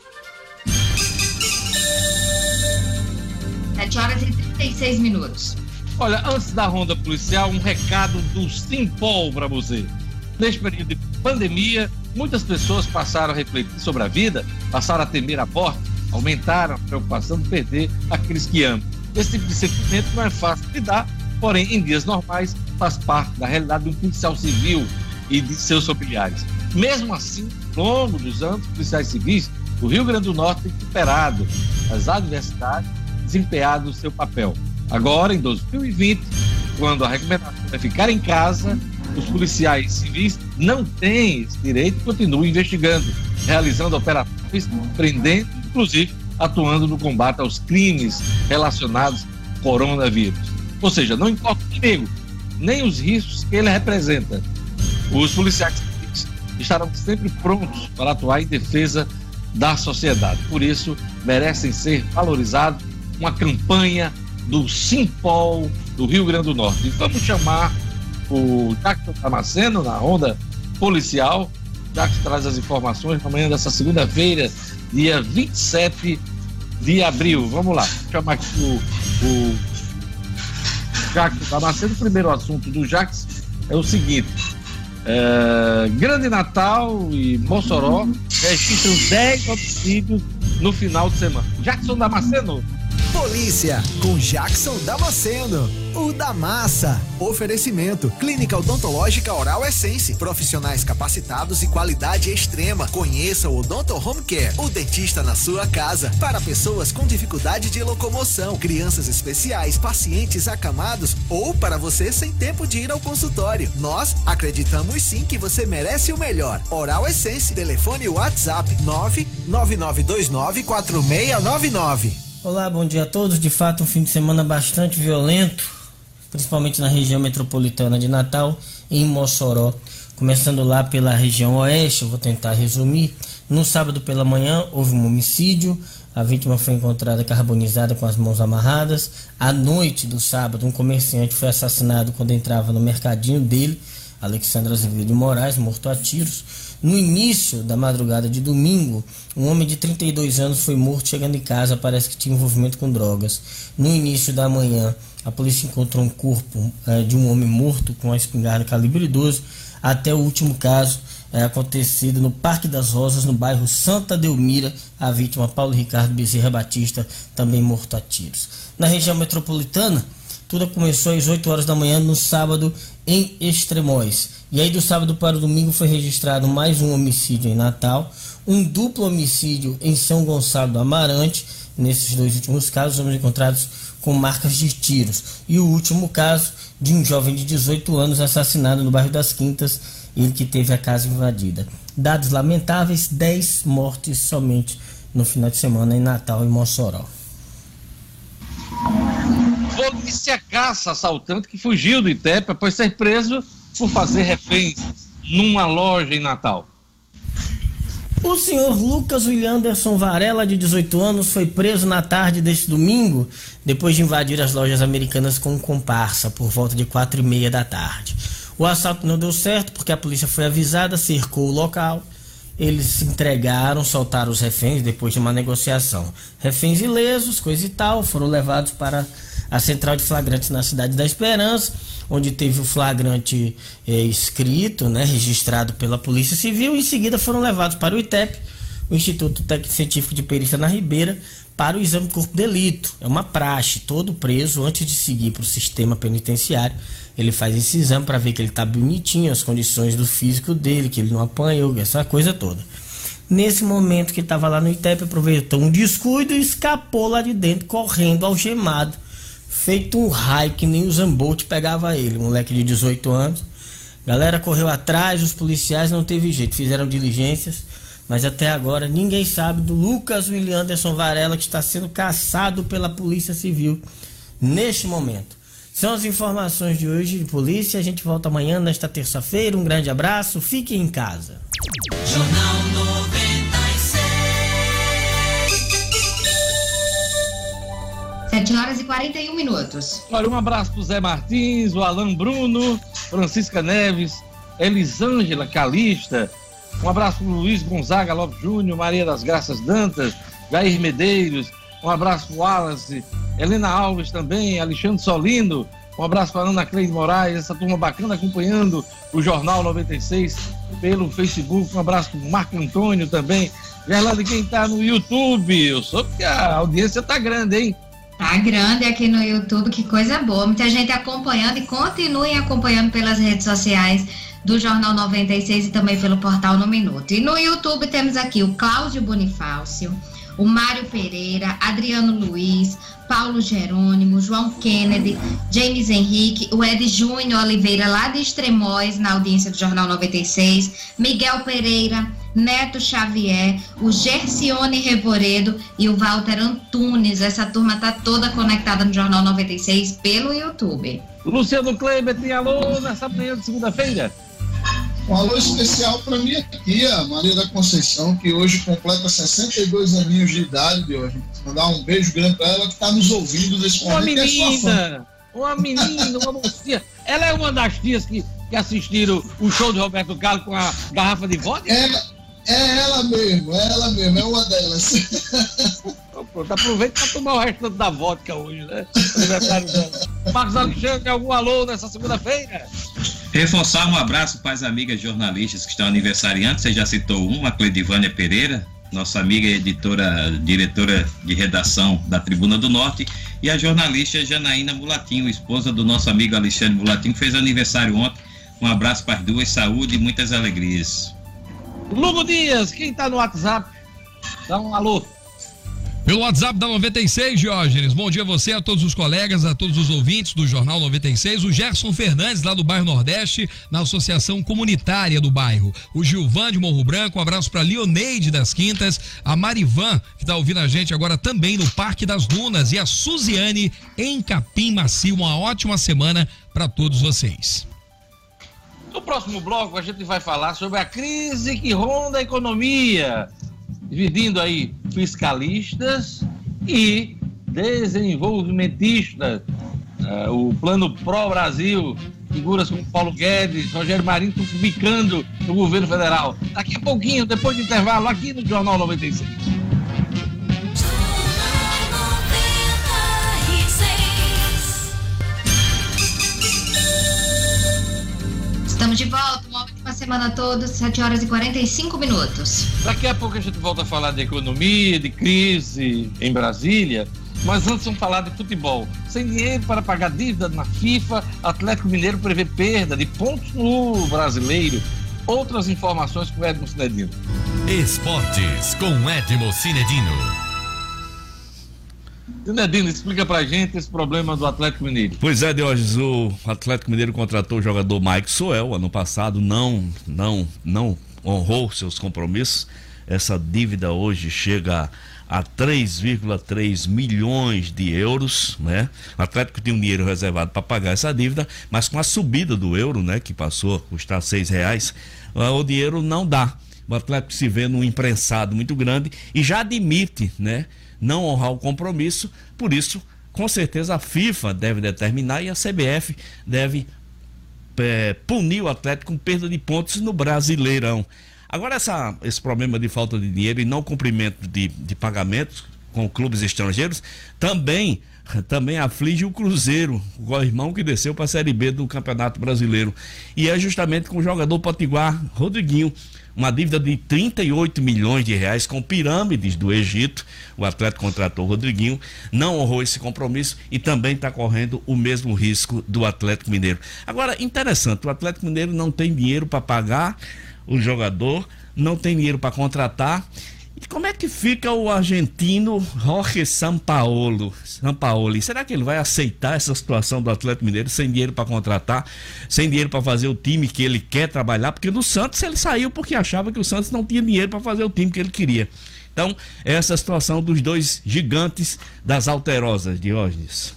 7 horas e 36 minutos. Olha, antes da ronda policial, um recado do Simpol para você. Neste período de pandemia, muitas pessoas passaram a refletir sobre a vida, passaram a temer a morte, aumentaram a preocupação de perder aqueles que amam. Esse tipo de sentimento não é fácil de lidar, porém, em dias normais, faz parte da realidade de um policial civil e de seus familiares. Mesmo assim, ao longo dos anos, policiais civis do Rio Grande do Norte têm superado as adversidades, desempenhado o seu papel. Agora, em 2020, quando a recomendação é ficar em casa, os policiais civis não têm esse direito e continuam investigando, realizando operações, prendendo, inclusive atuando no combate aos crimes relacionados ao coronavírus. Ou seja, não importa o perigo, nem os riscos que ele representa. Os policiais estarão sempre prontos para atuar em defesa da sociedade. Por isso, merecem ser valorizados uma campanha do Simpol do Rio Grande do Norte. E vamos chamar o Jackson Damasceno na onda policial. Jackson traz as informações na manhã dessa segunda-feira, dia 27 de abril. Vamos lá, chamar aqui o, o Jackson Damasceno. O primeiro assunto do Jackson é o seguinte: é, Grande Natal e Mossoró registram 10 homicídios no final de semana. Jackson Damasceno. Polícia, com Jackson Damasceno. O da Massa. Oferecimento: Clínica Odontológica Oral Essence. Profissionais capacitados e qualidade extrema. Conheça o Odonto Home Care, o dentista na sua casa. Para pessoas com dificuldade de locomoção, crianças especiais, pacientes acamados ou para você sem tempo de ir ao consultório. Nós acreditamos sim que você merece o melhor. Oral Essence. Telefone WhatsApp 999294699. Olá, bom dia a todos. De fato, um fim de semana bastante violento, principalmente na região metropolitana de Natal em Mossoró. Começando lá pela região oeste, eu vou tentar resumir. No sábado pela manhã houve um homicídio, a vítima foi encontrada carbonizada com as mãos amarradas. À noite do sábado, um comerciante foi assassinado quando entrava no mercadinho dele, Alexandre Azevedo Moraes, morto a tiros. No início da madrugada de domingo, um homem de 32 anos foi morto chegando em casa, parece que tinha envolvimento com drogas. No início da manhã, a polícia encontrou um corpo eh, de um homem morto com a espingarda calibre 12, até o último caso é, acontecido no Parque das Rosas, no bairro Santa Delmira, a vítima Paulo Ricardo Bezerra Batista, também morto a tiros. Na região metropolitana, tudo começou às 8 horas da manhã no sábado em Extremóis. E aí do sábado para o domingo foi registrado mais um homicídio em Natal, um duplo homicídio em São Gonçalo do Amarante. Nesses dois últimos casos, homens encontrados com marcas de tiros. E o último caso de um jovem de 18 anos assassinado no bairro das Quintas, ele que teve a casa invadida. Dados lamentáveis, 10 mortes somente no final de semana em Natal e Mossoró. Polícia caça assaltante que fugiu do Itepe após ser preso por fazer reféns numa loja em Natal. O senhor Lucas Willianderson Varela, de 18 anos, foi preso na tarde deste domingo, depois de invadir as lojas americanas com um comparsa, por volta de quatro e meia da tarde. O assalto não deu certo porque a polícia foi avisada, cercou o local. Eles se entregaram, soltaram os reféns depois de uma negociação. Reféns ilesos, coisa e tal, foram levados para a central de flagrantes na cidade da Esperança, onde teve o flagrante é, escrito, né, registrado pela Polícia Civil. Em seguida foram levados para o ITEP, o Instituto Técnico Científico de Perícia na Ribeira, para o exame corpo de delito. É uma praxe, todo preso, antes de seguir para o sistema penitenciário, ele faz esse exame para ver que ele está bonitinho, as condições do físico dele, que ele não apanhou, essa coisa toda. Nesse momento que estava lá no ITEP, aproveitou um descuido e escapou lá de dentro, correndo algemado feito um raio que nem o Zambolt pegava ele, moleque de 18 anos. Galera correu atrás, os policiais não teve jeito, fizeram diligências, mas até agora ninguém sabe do Lucas William Anderson Varela que está sendo caçado pela Polícia Civil neste momento. São as informações de hoje de polícia. A gente volta amanhã, nesta terça-feira. Um grande abraço. Fique em casa. Jornal 96. 7 horas e 41 minutos. Olha, um abraço pro Zé Martins, o Alan Bruno, Francisca Neves, Elisângela Calista. Um abraço pro Luiz Gonzaga Lopes Júnior, Maria das Graças Dantas, Jair Medeiros. Um abraço pro Wallace, Helena Alves também, Alexandre Solino. Um abraço para Ana Cleide Moraes, essa turma bacana acompanhando o Jornal 96 pelo Facebook. Um abraço para Marco Antônio também. Gerlando, quem está no YouTube, eu soube que a audiência está grande, hein? Tá grande aqui no YouTube, que coisa boa. Muita gente acompanhando e continuem acompanhando pelas redes sociais do Jornal 96 e também pelo portal No Minuto. E no YouTube temos aqui o Cláudio Bonifácio, o Mário Pereira, Adriano Luiz, Paulo Jerônimo, João Kennedy, James Henrique, o Ed Júnior Oliveira, lá de Extremóis, na audiência do Jornal 96, Miguel Pereira, Neto Xavier, o Gercione Revoredo e o Walter Antunes. Essa turma tá toda conectada no Jornal 96 pelo YouTube. Luciano Kleber tem alô nessa manhã de segunda-feira. Um alô especial para minha tia, Maria da Conceição, que hoje completa 62 aninhos de idade de hoje. Mandar um beijo grande para ela que está nos ouvindo nesse momento. Uma é menina, uma menina, uma mocinha. Ela é uma das tias que, que assistiram o show de Roberto Carlos com a garrafa de vodka? Ela, é ela mesmo, é ela mesmo, é uma delas. Então, pronto, aproveita para tomar o resto da vodka hoje, né? Marcos Alexandre, algum alô nessa segunda-feira? Reforçar um abraço para as amigas jornalistas que estão aniversariando. Você já citou uma, a Cledivânia Pereira, nossa amiga editora, diretora de redação da Tribuna do Norte, e a jornalista Janaína Mulatinho, esposa do nosso amigo Alexandre Mulatinho, fez aniversário ontem. Um abraço para as duas, saúde e muitas alegrias. Lugo Dias, quem está no WhatsApp, dá um alô. Pelo WhatsApp da 96, Diógenes. Bom dia a você, a todos os colegas, a todos os ouvintes do Jornal 96. O Gerson Fernandes, lá do bairro Nordeste, na Associação Comunitária do bairro. O Gilvan de Morro Branco, um abraço para Leoneide das Quintas. A Marivan, que está ouvindo a gente agora também no Parque das Dunas. E a Suziane em Capim Macio. Uma ótima semana para todos vocês. No próximo bloco, a gente vai falar sobre a crise que ronda a economia dividindo aí fiscalistas e desenvolvimentistas. Uh, o plano pró-Brasil, figuras como Paulo Guedes, Rogério Marinho bicando no governo federal. Daqui a pouquinho, depois do intervalo, aqui no Jornal 96. Estamos de volta, semana a todos, 7 horas e 45 minutos. Daqui a pouco a gente volta a falar de economia, de crise em Brasília, mas antes vamos falar de futebol. Sem dinheiro para pagar dívida na FIFA, Atlético Mineiro prevê perda de pontos no brasileiro. Outras informações com Edmo Cinedino. Esportes com Edmo Cinedino. Zinedino, explica pra gente esse problema do Atlético Mineiro. Pois é, Diógenes, o Atlético Mineiro contratou o jogador Mike Soel ano passado, não, não, não honrou seus compromissos. Essa dívida hoje chega a 3,3 milhões de euros, né? O Atlético tem um dinheiro reservado para pagar essa dívida, mas com a subida do euro, né, que passou a custar seis reais, ah, o dinheiro não dá. O Atlético se vê num imprensado muito grande e já admite, né, não honrar o compromisso. Por isso, com certeza, a FIFA deve determinar e a CBF deve é, punir o Atlético com perda de pontos no Brasileirão. Agora, essa, esse problema de falta de dinheiro e não cumprimento de, de pagamentos com clubes estrangeiros também também aflige o Cruzeiro, o irmão que desceu para a Série B do Campeonato Brasileiro. E é justamente com o jogador potiguar Rodriguinho uma dívida de 38 milhões de reais com pirâmides do Egito. O Atlético contratou o Rodriguinho, não honrou esse compromisso e também está correndo o mesmo risco do Atlético Mineiro. Agora, interessante, o Atlético Mineiro não tem dinheiro para pagar o jogador, não tem dinheiro para contratar como é que fica o argentino Jorge Sampaolo? Sampaoli? Será que ele vai aceitar essa situação do Atlético Mineiro sem dinheiro para contratar, sem dinheiro para fazer o time que ele quer trabalhar? Porque no Santos ele saiu porque achava que o Santos não tinha dinheiro para fazer o time que ele queria. Então, essa é situação dos dois gigantes das alterosas, Diógenes.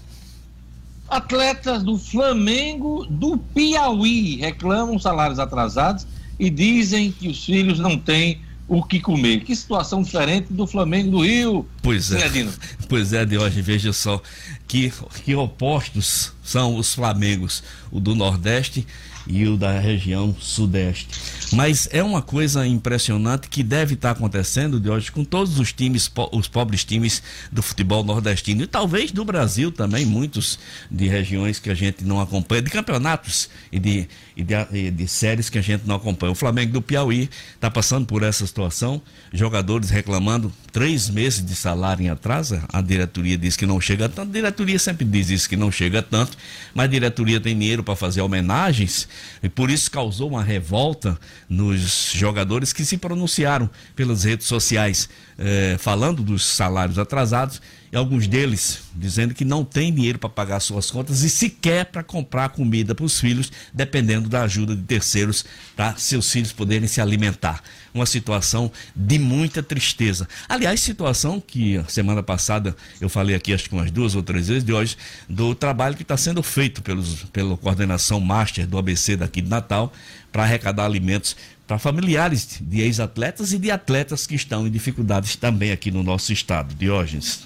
Atletas do Flamengo do Piauí reclamam salários atrasados e dizem que os filhos não têm o que comer. Que situação diferente do Flamengo do Rio. Pois é. *laughs* Pois é, de hoje, veja só que, que opostos são os Flamengos, o do Nordeste e o da região Sudeste. Mas é uma coisa impressionante que deve estar acontecendo de hoje com todos os times, os pobres times do futebol nordestino e talvez do Brasil também, muitos de regiões que a gente não acompanha, de campeonatos e de, e de, e de séries que a gente não acompanha. O Flamengo do Piauí está passando por essa situação, jogadores reclamando três meses de salário em atraso. A diretoria diz que não chega tanto, a diretoria sempre diz isso que não chega tanto, mas a diretoria tem dinheiro para fazer homenagens e por isso causou uma revolta nos jogadores que se pronunciaram pelas redes sociais, eh, falando dos salários atrasados e alguns deles dizendo que não tem dinheiro para pagar suas contas e sequer para comprar comida para os filhos, dependendo da ajuda de terceiros para seus filhos poderem se alimentar. Uma situação de muita tristeza. Aliás, situação que semana passada eu falei aqui, acho que umas duas ou três vezes de hoje, do trabalho que está sendo feito pelos, pela coordenação master do ABC daqui de Natal para arrecadar alimentos para familiares de ex-atletas e de atletas que estão em dificuldades também aqui no nosso estado. Diógenes.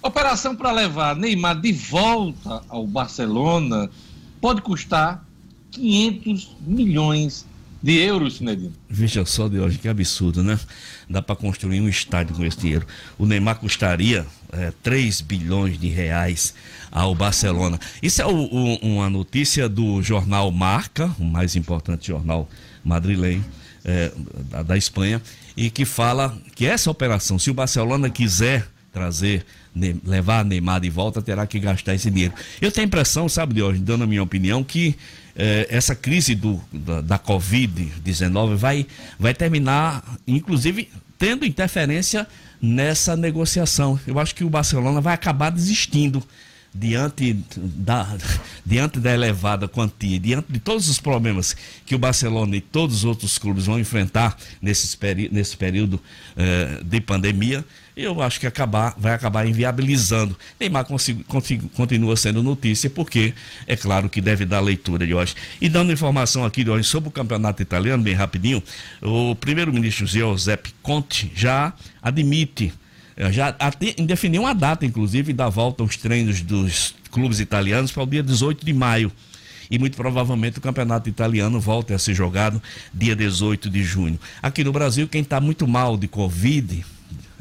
Operação para levar Neymar de volta ao Barcelona pode custar 500 milhões de euros, Sinedino. Veja só, de hoje, que absurdo, né? Dá para construir um estádio com esse dinheiro. O Neymar custaria é, 3 bilhões de reais ao Barcelona. Isso é o, o, uma notícia do jornal Marca, o mais importante jornal madrilenho é, da, da Espanha, e que fala que essa operação, se o Barcelona quiser trazer levar Neymar de volta, terá que gastar esse dinheiro. Eu tenho a impressão, sabe, de hoje, dando a minha opinião, que eh, essa crise do, da, da Covid-19 vai, vai terminar, inclusive, tendo interferência nessa negociação. Eu acho que o Barcelona vai acabar desistindo diante da, *laughs* diante da elevada quantia, diante de todos os problemas que o Barcelona e todos os outros clubes vão enfrentar nesse, nesse período eh, de pandemia, eu acho que acabar, vai acabar inviabilizando. Neymar consigo, consigo, continua sendo notícia, porque é claro que deve dar leitura de hoje. E dando informação aqui de hoje sobre o campeonato italiano, bem rapidinho, o primeiro-ministro Giuseppe Conte já admite, eh, já definiu uma data, inclusive, da volta aos treinos dos clubes italianos para o dia 18 de maio e muito provavelmente o campeonato italiano volta a ser jogado dia 18 de junho. Aqui no Brasil, quem está muito mal de Covid,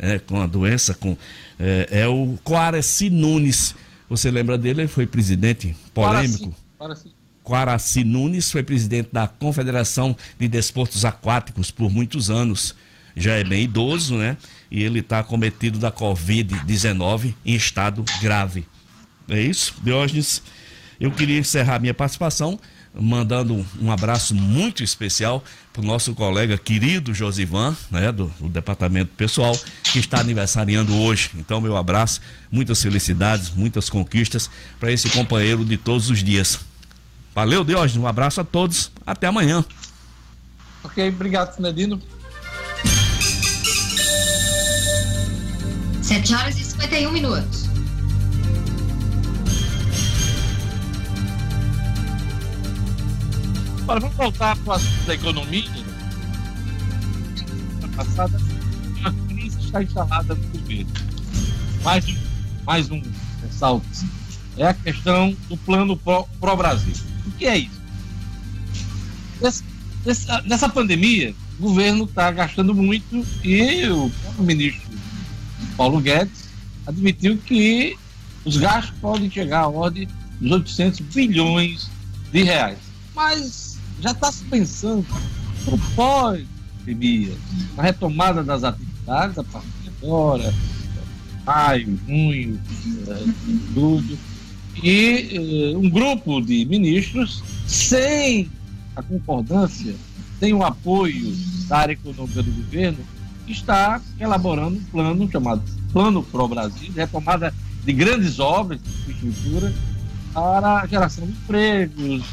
é, com a doença, com, é, é o Quaraci Nunes. Você lembra dele? Ele foi presidente polêmico. Quaraci Nunes foi presidente da Confederação de Desportos Aquáticos por muitos anos. Já é bem idoso, né? E ele está cometido da Covid-19 em estado grave. É isso, Diógenes. Eu queria encerrar minha participação mandando um abraço muito especial para o nosso colega querido Josivan, né, do, do, departamento pessoal, que está aniversariando hoje. Então, meu abraço, muitas felicidades, muitas conquistas para esse companheiro de todos os dias. Valeu, Diógenes, um abraço a todos, até amanhã. Ok, obrigado, Sinedino. 7 horas e 51 minutos. Agora vamos voltar para o assunto da economia. Na passada, uma crise está instalada no governo. Mais um, mais um ressalto. É a questão do plano Pro-Brasil. o que é isso? Nessa, nessa pandemia, o governo está gastando muito e o ministro Paulo Guedes admitiu que os gastos podem chegar à ordem dos 800 bilhões de reais. Mas já está se pensando no pós-pandemia, na retomada das atividades a partir de agora, maio, junho, tudo. E uh, um grupo de ministros, sem a concordância, sem o apoio da área econômica do governo, está elaborando um plano chamado Plano Pro Brasil, retomada de grandes obras de infraestrutura para a geração de empregos,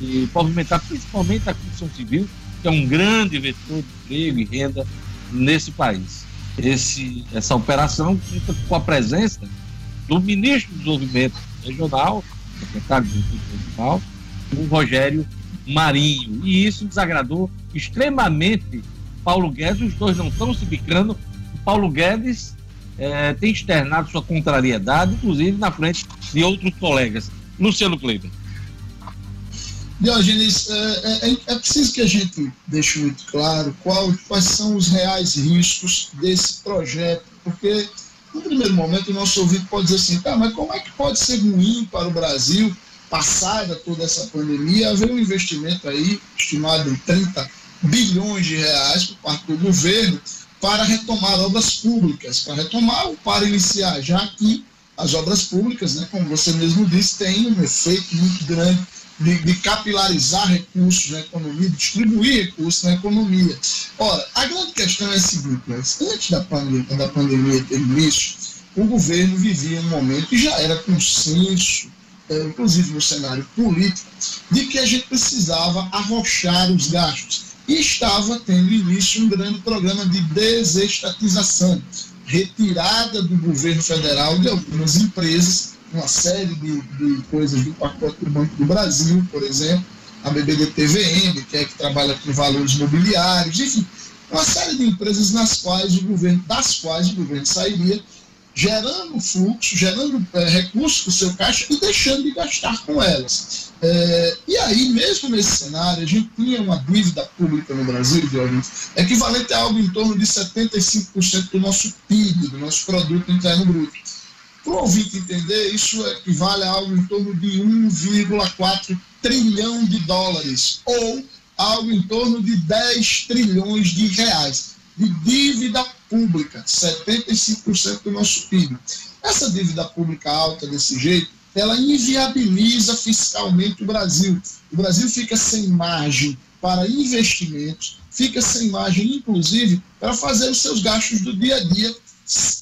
e movimentar principalmente a construção civil, que é um grande vetor de emprego e renda nesse país. Esse, essa operação conta com a presença do ministro do Desenvolvimento regional, secretário de regional, o Rogério Marinho. E isso desagradou extremamente Paulo Guedes, os dois não estão se bicando. Paulo Guedes é, tem externado sua contrariedade, inclusive na frente de outros colegas. Luciano Kleber. Diogenes, é, é, é, preciso que a gente deixe muito claro qual, quais são os reais riscos desse projeto, porque no primeiro momento o nosso ouvido pode dizer assim, tá, mas como é que pode ser ruim para o Brasil, passada toda essa pandemia, haver um investimento aí estimado em 30 bilhões de reais por parte do governo para retomar obras públicas, para retomar ou para iniciar, já que as obras públicas, né, como você mesmo disse, têm um efeito muito grande de, de, capilarizar recursos na economia, distribuir recursos na economia. Ora, a grande questão é a seguinte: antes da pandemia, da pandemia ter início, o governo vivia um momento que já era consenso, é, inclusive no cenário político, de que a gente precisava arrochar os gastos. E estava tendo início um grande programa de desestatização, retirada do governo federal de algumas empresas uma série de, de coisas do pacote do Banco do Brasil, por exemplo, a BBDTVM, que é que trabalha com valores imobiliários, enfim, uma série de empresas nas quais o governo, das quais o governo sairia, gerando fluxo, gerando é, recursos para o seu caixa e deixando de gastar com elas. É, e aí, mesmo nesse cenário, a gente tinha uma dívida pública no Brasil, Diogo, equivalente a algo em torno de 75% do nosso PIB, do nosso produto interno bruto. Para o ouvinte entender, isso equivale a algo em torno de 1,4 trilhão de dólares, ou algo em torno de 10 trilhões de reais de dívida pública, 75% do nosso PIB. Essa dívida pública alta desse jeito, ela inviabiliza fiscalmente o Brasil. O Brasil fica sem margem para investimentos, fica sem margem, inclusive, para fazer os seus gastos do dia a dia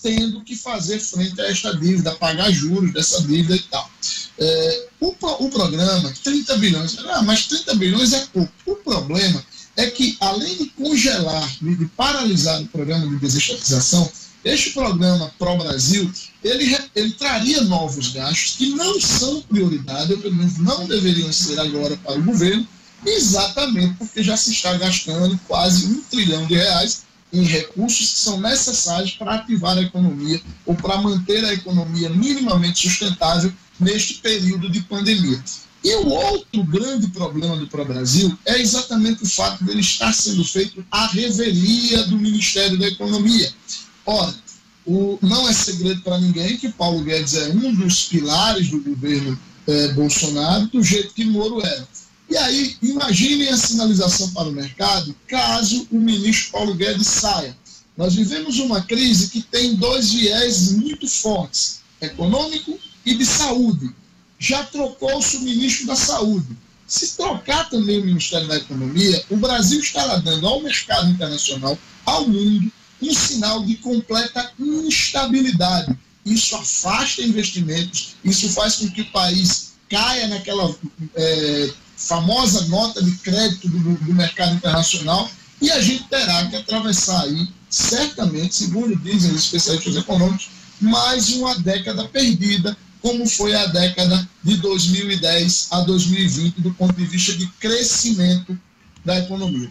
tendo que fazer frente a esta dívida, pagar juros dessa dívida e tal. É, o, o programa, 30 bilhões, ah, mas 30 bilhões é pouco. O problema é que, além de congelar, de paralisar o programa de desestatização, este programa Pro Brasil, ele, ele traria novos gastos que não são prioridade, ou pelo menos não deveriam ser agora para o governo, exatamente porque já se está gastando quase um trilhão de reais em recursos que são necessários para ativar a economia ou para manter a economia minimamente sustentável neste período de pandemia. E o outro grande problema do Pro-Brasil é exatamente o fato dele estar sendo feito à revelia do Ministério da Economia. Ora, o, não é segredo para ninguém que Paulo Guedes é um dos pilares do governo eh, Bolsonaro, do jeito que Moro era. E aí, imaginem a sinalização para o mercado caso o ministro Paulo Guedes saia. Nós vivemos uma crise que tem dois viés muito fortes, econômico e de saúde. Já trocou-se o ministro da Saúde. Se trocar também o Ministério da Economia, o Brasil estará dando ao mercado internacional, ao mundo, um sinal de completa instabilidade. Isso afasta investimentos, isso faz com que o país caia naquela é, famosa nota de crédito do, do mercado internacional e a gente terá que atravessar aí, certamente, segundo dizem os especialistas econômicos, mais uma década perdida, como foi a década de 2010 a 2020, do ponto de vista de crescimento da economia.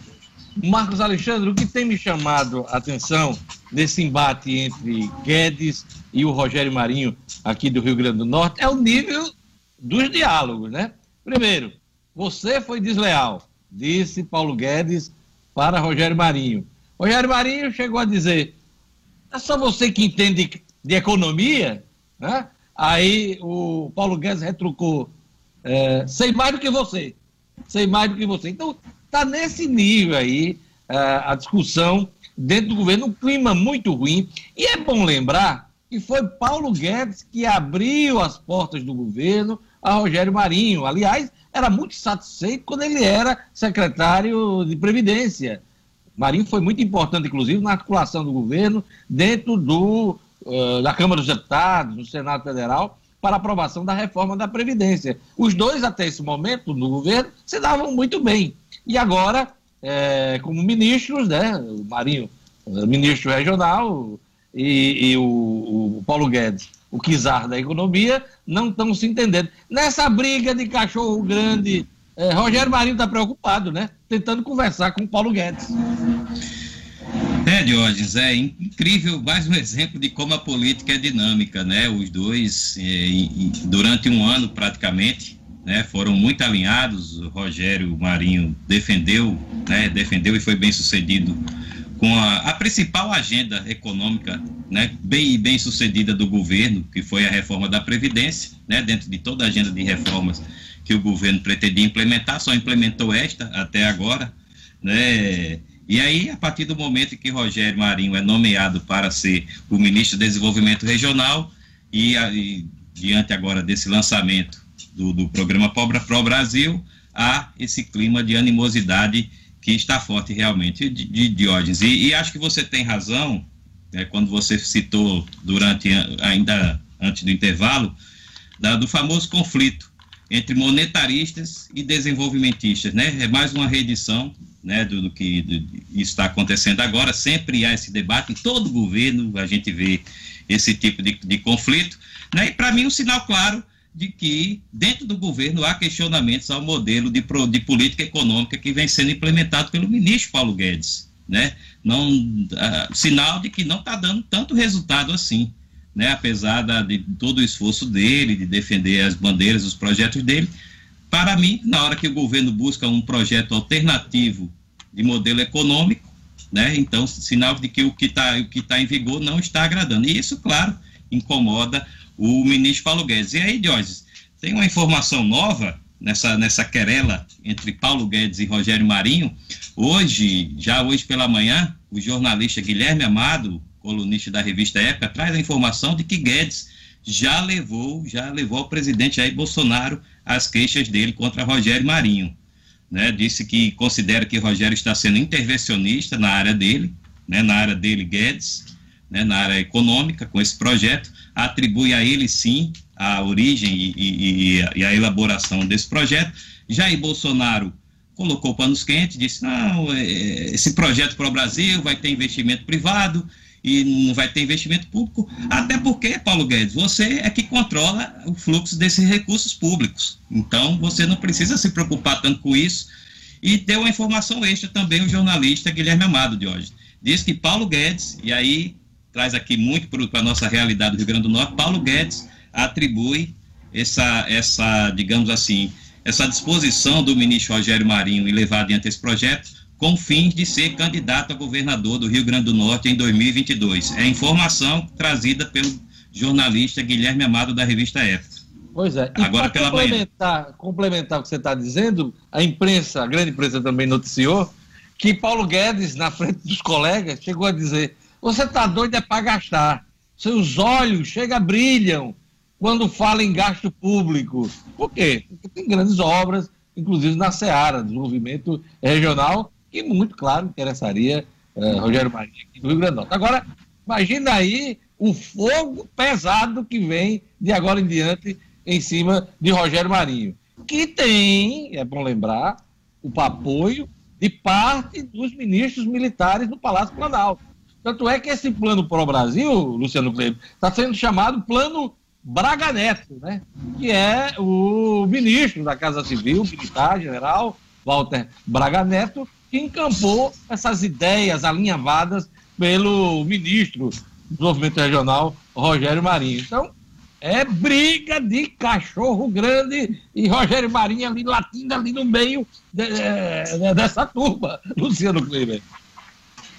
Marcos Alexandre, o que tem me chamado a atenção nesse embate entre Guedes e o Rogério Marinho, aqui do Rio Grande do Norte, é o nível dos diálogos, né? Primeiro, você foi desleal, disse Paulo Guedes para Rogério Marinho. Rogério Marinho chegou a dizer: é só você que entende de economia? Né? Aí o Paulo Guedes retrucou: é, sei mais do que você. Sei mais do que você. Então, está nesse nível aí é, a discussão dentro do governo, um clima muito ruim. E é bom lembrar que foi Paulo Guedes que abriu as portas do governo a Rogério Marinho. Aliás, era muito satisfeito quando ele era secretário de Previdência. Marinho foi muito importante, inclusive, na articulação do governo dentro do, uh, da Câmara dos Deputados, no Senado Federal, para aprovação da reforma da Previdência. Os dois, até esse momento, no governo, se davam muito bem. E agora, é, como ministros, né, o Marinho, ministro regional, e, e o, o Paulo Guedes, o czar da economia, não estão se entendendo. Nessa briga de cachorro grande, é, Rogério Marinho está preocupado, né? Tentando conversar com Paulo Guedes. É, Diógenes, é incrível, mais um exemplo de como a política é dinâmica, né? Os dois, é, durante um ano praticamente, né, foram muito alinhados. O Rogério Marinho defendeu, né, defendeu e foi bem sucedido com a, a, principal agenda econômica, né, bem bem sucedida do governo, que foi a reforma da previdência, né, dentro de toda a agenda de reformas que o governo pretendia implementar, só implementou esta até agora, né? E aí, a partir do momento que Rogério Marinho é nomeado para ser o ministro do Desenvolvimento Regional, e, e diante agora desse lançamento do, do programa Pro Brasil, há esse clima de animosidade que está forte realmente, de, de. E, e, acho que você tem razão, né, quando você citou durante, ainda antes do intervalo, da, do famoso conflito entre monetaristas e desenvolvimentistas, né? É mais uma reedição né, do, do que do, está acontecendo agora. Sempre há esse debate em todo governo, a gente vê esse tipo de, de conflito. Né, e para mim, um sinal claro de que dentro do governo há questionamentos ao modelo de, de política econômica que vem sendo implementado pelo ministro Paulo Guedes. Né? Não, uh, sinal de que não está dando tanto resultado assim. Né, apesar da, de todo o esforço dele, de defender as bandeiras, os projetos dele, para mim, na hora que o governo busca um projeto alternativo de modelo econômico, né, então, sinal de que o que está tá em vigor não está agradando. E isso, claro, incomoda o ministro Paulo Guedes. E aí, Diógenes, tem uma informação nova nessa, nessa querela entre Paulo Guedes e Rogério Marinho. Hoje, já hoje pela manhã, o jornalista Guilherme Amado, colunista da revista Época, traz a informação de que Guedes já levou, já levou ao presidente Jair Bolsonaro as queixas dele contra Rogério Marinho. Né? Disse que considera que Rogério está sendo intervencionista na área dele, né? na área dele, Guedes, né? na área econômica, com esse projeto, atribui a ele sim a origem e, e, e a elaboração desse projeto. Jair Bolsonaro colocou panos quentes, disse: não, é, esse projeto para o Brasil vai ter investimento privado e não vai ter investimento público, até porque, Paulo Guedes, você é que controla o fluxo desses recursos públicos. Então, você não precisa se preocupar tanto com isso. E deu uma informação extra também o jornalista Guilherme Amado de hoje. Diz que Paulo Guedes, e aí traz aqui muito para a nossa realidade do Rio Grande do Norte, Paulo Guedes atribui essa, essa, digamos assim, essa disposição do ministro Rogério Marinho em levar adiante esse projeto com fins de ser candidato a governador do Rio Grande do Norte em 2022. É informação trazida pelo jornalista Guilherme Amado da revista Época. Pois é. E Agora pela complementar, manhã. complementar o que você está dizendo, a imprensa, a grande imprensa também noticiou que Paulo Guedes, na frente dos colegas, chegou a dizer: você está doido é para gastar. Seus olhos chega brilham quando fala em gasto público. Por quê? Porque tem grandes obras, inclusive na Seara, desenvolvimento regional, que muito claro interessaria uh, Rogério Marinho aqui do Rio Grande do Norte. Agora, imagina aí o fogo pesado que vem de agora em diante em cima de Rogério Marinho, que tem, é bom lembrar, o apoio de parte dos ministros militares do Palácio Planalto. Tanto é que esse plano para o Brasil, Luciano Kleber, está sendo chamado Plano Braga Neto, né? que é o ministro da Casa Civil, militar, general, Walter Braga Neto, que encampou essas ideias alinhavadas pelo ministro do Desenvolvimento Regional, Rogério Marinho. Então, é briga de cachorro grande e Rogério Marinho ali latindo ali no meio de, de, dessa turma, Luciano Kleber.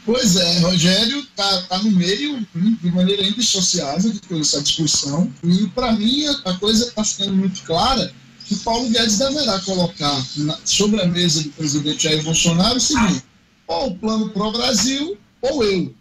Pois é, Rogério está tá no meio de maneira indissociável de toda essa discussão e, para mim, a coisa está ficando muito clara que Paulo Guedes deverá colocar na, sobre a mesa do presidente Jair Bolsonaro o seguinte: ou o plano pro Brasil ou eu.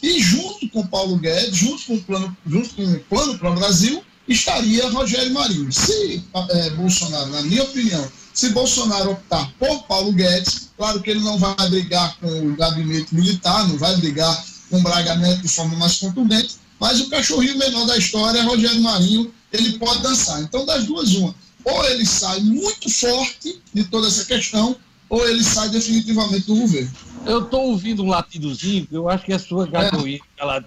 E junto com Paulo Guedes, junto com o plano, junto com o plano pro Brasil, estaria Rogério Marinho. Se é, Bolsonaro, na minha opinião, se Bolsonaro optar por Paulo Guedes, claro que ele não vai brigar com o gabinete militar, não vai brigar com o Braga Neto de forma mais contundente, mas o cachorrinho menor da história, Rogério Marinho, ele pode dançar. Então, das duas, uma ou ele sai muito forte de toda essa questão, ou ele sai definitivamente do governo. Eu estou ouvindo um latidozinho, eu acho que é sua gagoinha.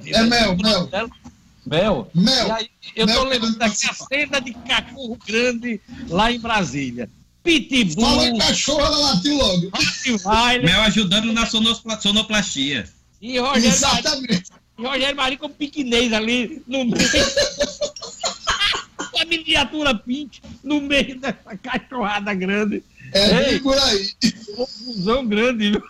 É, é mel, mel. Mel. Mel. E aí, eu tô lembrando querendo daqui a participar. cena de cachorro grande lá em Brasília. Pitbull, Fala em cachorro, ela latiu logo. Rottweiler Mel ajudando na sonopla- sonoplastia. e Rogério Marinho, Exatamente. e Rogério Marinho como piquinês ali no meio. *laughs* Com a miniatura pinte no meio dessa cachorrada grande. É Ei. por aí. confusão grande, viu?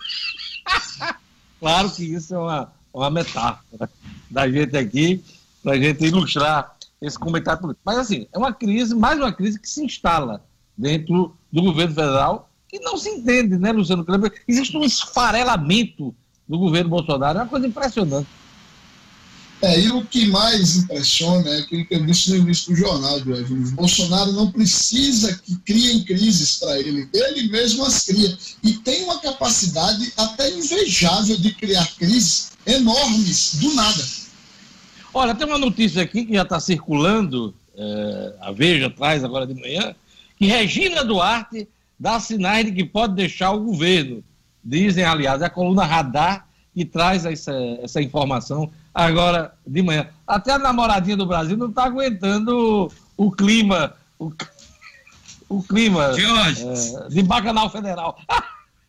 *laughs* claro que isso é uma, uma metáfora da gente aqui, para a gente ilustrar esse comentário político. Mas, assim, é uma crise, mais uma crise que se instala dentro do governo federal, que não se entende, né, Luciano Kleber? Existe um esfarelamento do governo Bolsonaro, é uma coisa impressionante. É, e o que mais impressiona é aquilo que eu disse no início do jornal, Diógenes. Bolsonaro não precisa que criem crises para ele, ele mesmo as cria. E tem uma capacidade até invejável de criar crises enormes, do nada. Olha, tem uma notícia aqui que já está circulando, é, a Veja traz agora de manhã, que Regina Duarte dá sinais de que pode deixar o governo. Dizem, aliás, é a coluna Radar que traz essa, essa informação agora de manhã. Até a namoradinha do Brasil não está aguentando o, o clima, o, o clima é, de Bacanal Federal.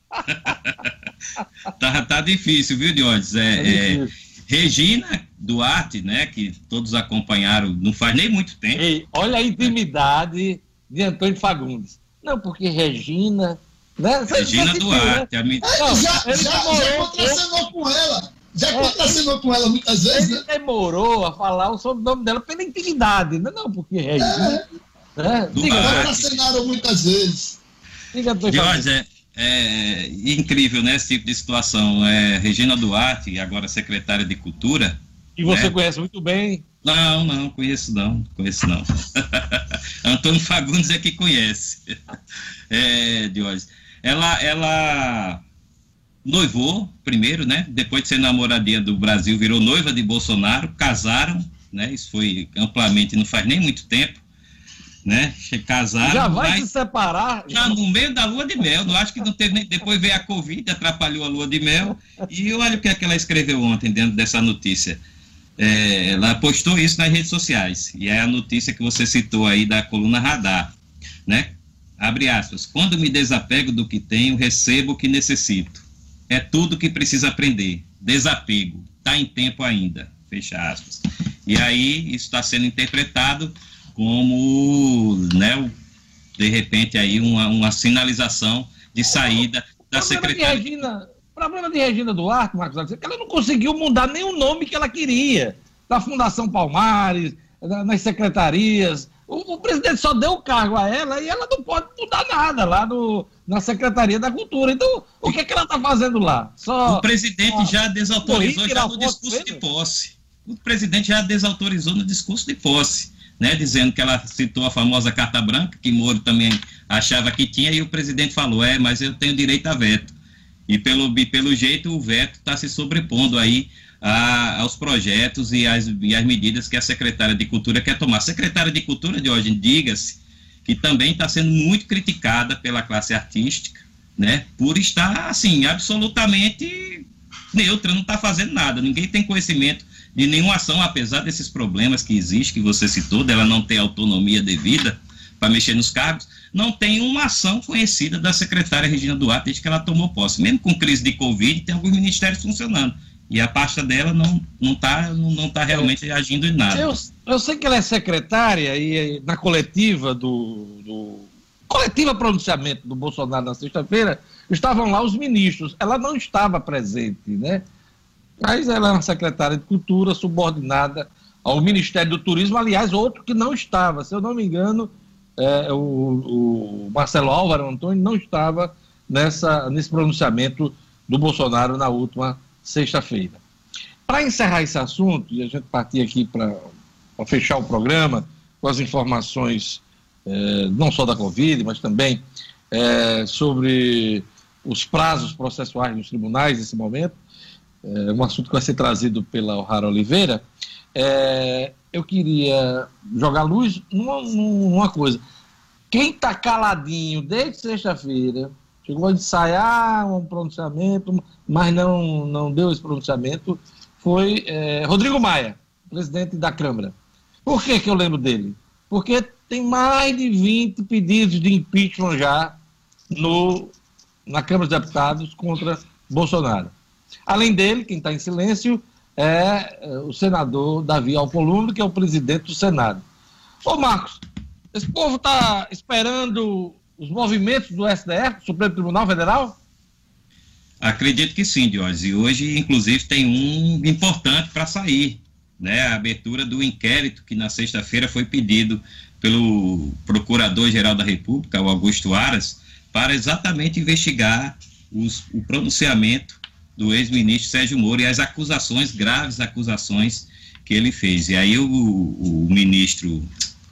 *laughs* tá, tá difícil, viu, Diógenes? É, é, difícil. Regina Duarte, né, que todos acompanharam não faz nem muito tempo. Ei, olha a intimidade de Antônio Fagundes. Não, porque Regina. Né? Você- Regina você sentiu, né? Duarte, a Não, já, ele já, demorou já contracenou com ela. Já É, contracenou com ela muitas vezes, Ele né? demorou a falar o sobrenome dela pela intimidade. Não, não porque Regina. É, Né? Diga, Duarte. contracenaram muitas vezes. diga, Antônio Fagundes. Diógenes, é, é incrível, né, esse tipo de situação. É, Regina Duarte, agora secretária de Cultura. E você né? conhece muito bem. Não, não, conheço não, conheço não. *laughs* Antônio Fagundes é que conhece. *laughs* É, Diógenes. Ela, ela noivou primeiro, né? Depois de ser namoradinha do Brasil, virou noiva de Bolsonaro, casaram, né? Isso foi amplamente, não faz nem muito tempo, né? Casaram, Já vai se separar. já no meio da lua de mel, não acho que não teve nem. Depois veio a Covid, atrapalhou a lua de mel. E olha o que, é que ela escreveu ontem dentro dessa notícia. É, ela postou isso nas redes sociais. E é a notícia que você citou aí da coluna Radar. Né? Abre aspas. Quando me desapego do que tenho, recebo o que necessito. É tudo que precisa aprender. Desapego. Está em tempo ainda. Fecha aspas. E aí, isso está sendo interpretado como, né, de repente, aí uma, uma sinalização de saída da. Regina, o problema de Regina Duarte, Marcos Alexandre, é que ela não conseguiu mudar nem o nome que ela queria. Da Fundação Palmares, nas secretarias. O, o presidente só deu o cargo a ela e ela não pode mudar nada lá no, na Secretaria da Cultura. Então, o que, é que ela está fazendo lá? Só. O presidente já desautorizou já no discurso dele? de posse. O presidente já desautorizou no discurso de posse, né, dizendo que ela citou a famosa carta branca, que Moro também achava que tinha, e o presidente falou, é, mas eu tenho direito a veto. E pelo, pelo jeito o veto está se sobrepondo aí a- aos projetos e às, e medidas que a secretária de Cultura quer tomar. A secretária de Cultura de hoje, diga-se, que também está sendo muito criticada pela classe artística, né, por estar, assim, absolutamente neutra, não está fazendo nada, ninguém tem conhecimento de nenhuma ação, apesar desses problemas que existem, que você citou, dela não ter autonomia devida para mexer nos cargos, não tem uma ação conhecida da secretária Regina Duarte desde que ela tomou posse. Mesmo com crise de Covid, tem alguns ministérios funcionando. E a pasta dela não está não tá, não, não tá realmente agindo em nada. Eu, eu sei que ela é secretária e na coletiva do, do coletiva pronunciamento do Bolsonaro na sexta-feira estavam lá os ministros. Ela não estava presente, né? Mas ela é uma secretária de Cultura subordinada ao Ministério do Turismo, aliás, outro que não estava, se eu não me engano, é, o, o Marcelo Álvaro Antônio não estava nessa, nesse pronunciamento do Bolsonaro na última sexta-feira. Para encerrar esse assunto, e a gente partir aqui para fechar o programa com as informações eh, não só da Covid, mas também eh, sobre os prazos processuais nos tribunais nesse momento, eh, um assunto que vai ser trazido pela O'Hara Oliveira, eu queria jogar luz numa, numa coisa. Quem está caladinho desde sexta-feira, chegou a ensaiar um pronunciamento, mas não, não deu esse pronunciamento, foi eh, Rodrigo Maia. presidente da Câmara. Por que, que eu lembro dele? Porque tem mais de 20 pedidos de impeachment já no, na Câmara dos Deputados contra Bolsonaro. Além dele, quem está em silêncio é, é o senador Davi Alcolumbre, que é o presidente do Senado. Ô Marcos, esse povo está esperando os movimentos do STF, Supremo Tribunal Federal? Acredito que sim, Diógenes. E hoje, inclusive, tem um importante para sair, né? A abertura do inquérito que na sexta-feira foi pedido pelo Procurador-Geral da República, o Augusto Aras, para exatamente investigar os, o pronunciamento do ex-ministro Sérgio Moro e as acusações, graves acusações que ele fez. E aí o, o ministro,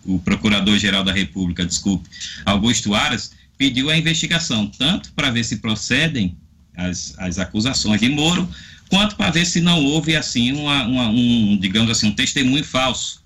o Procurador-Geral da República, desculpe, Augusto Aras, pediu a investigação, tanto para ver se procedem as, as acusações de Moro, quanto para ver se não houve, assim, uma, uma, um, digamos assim, um testemunho falso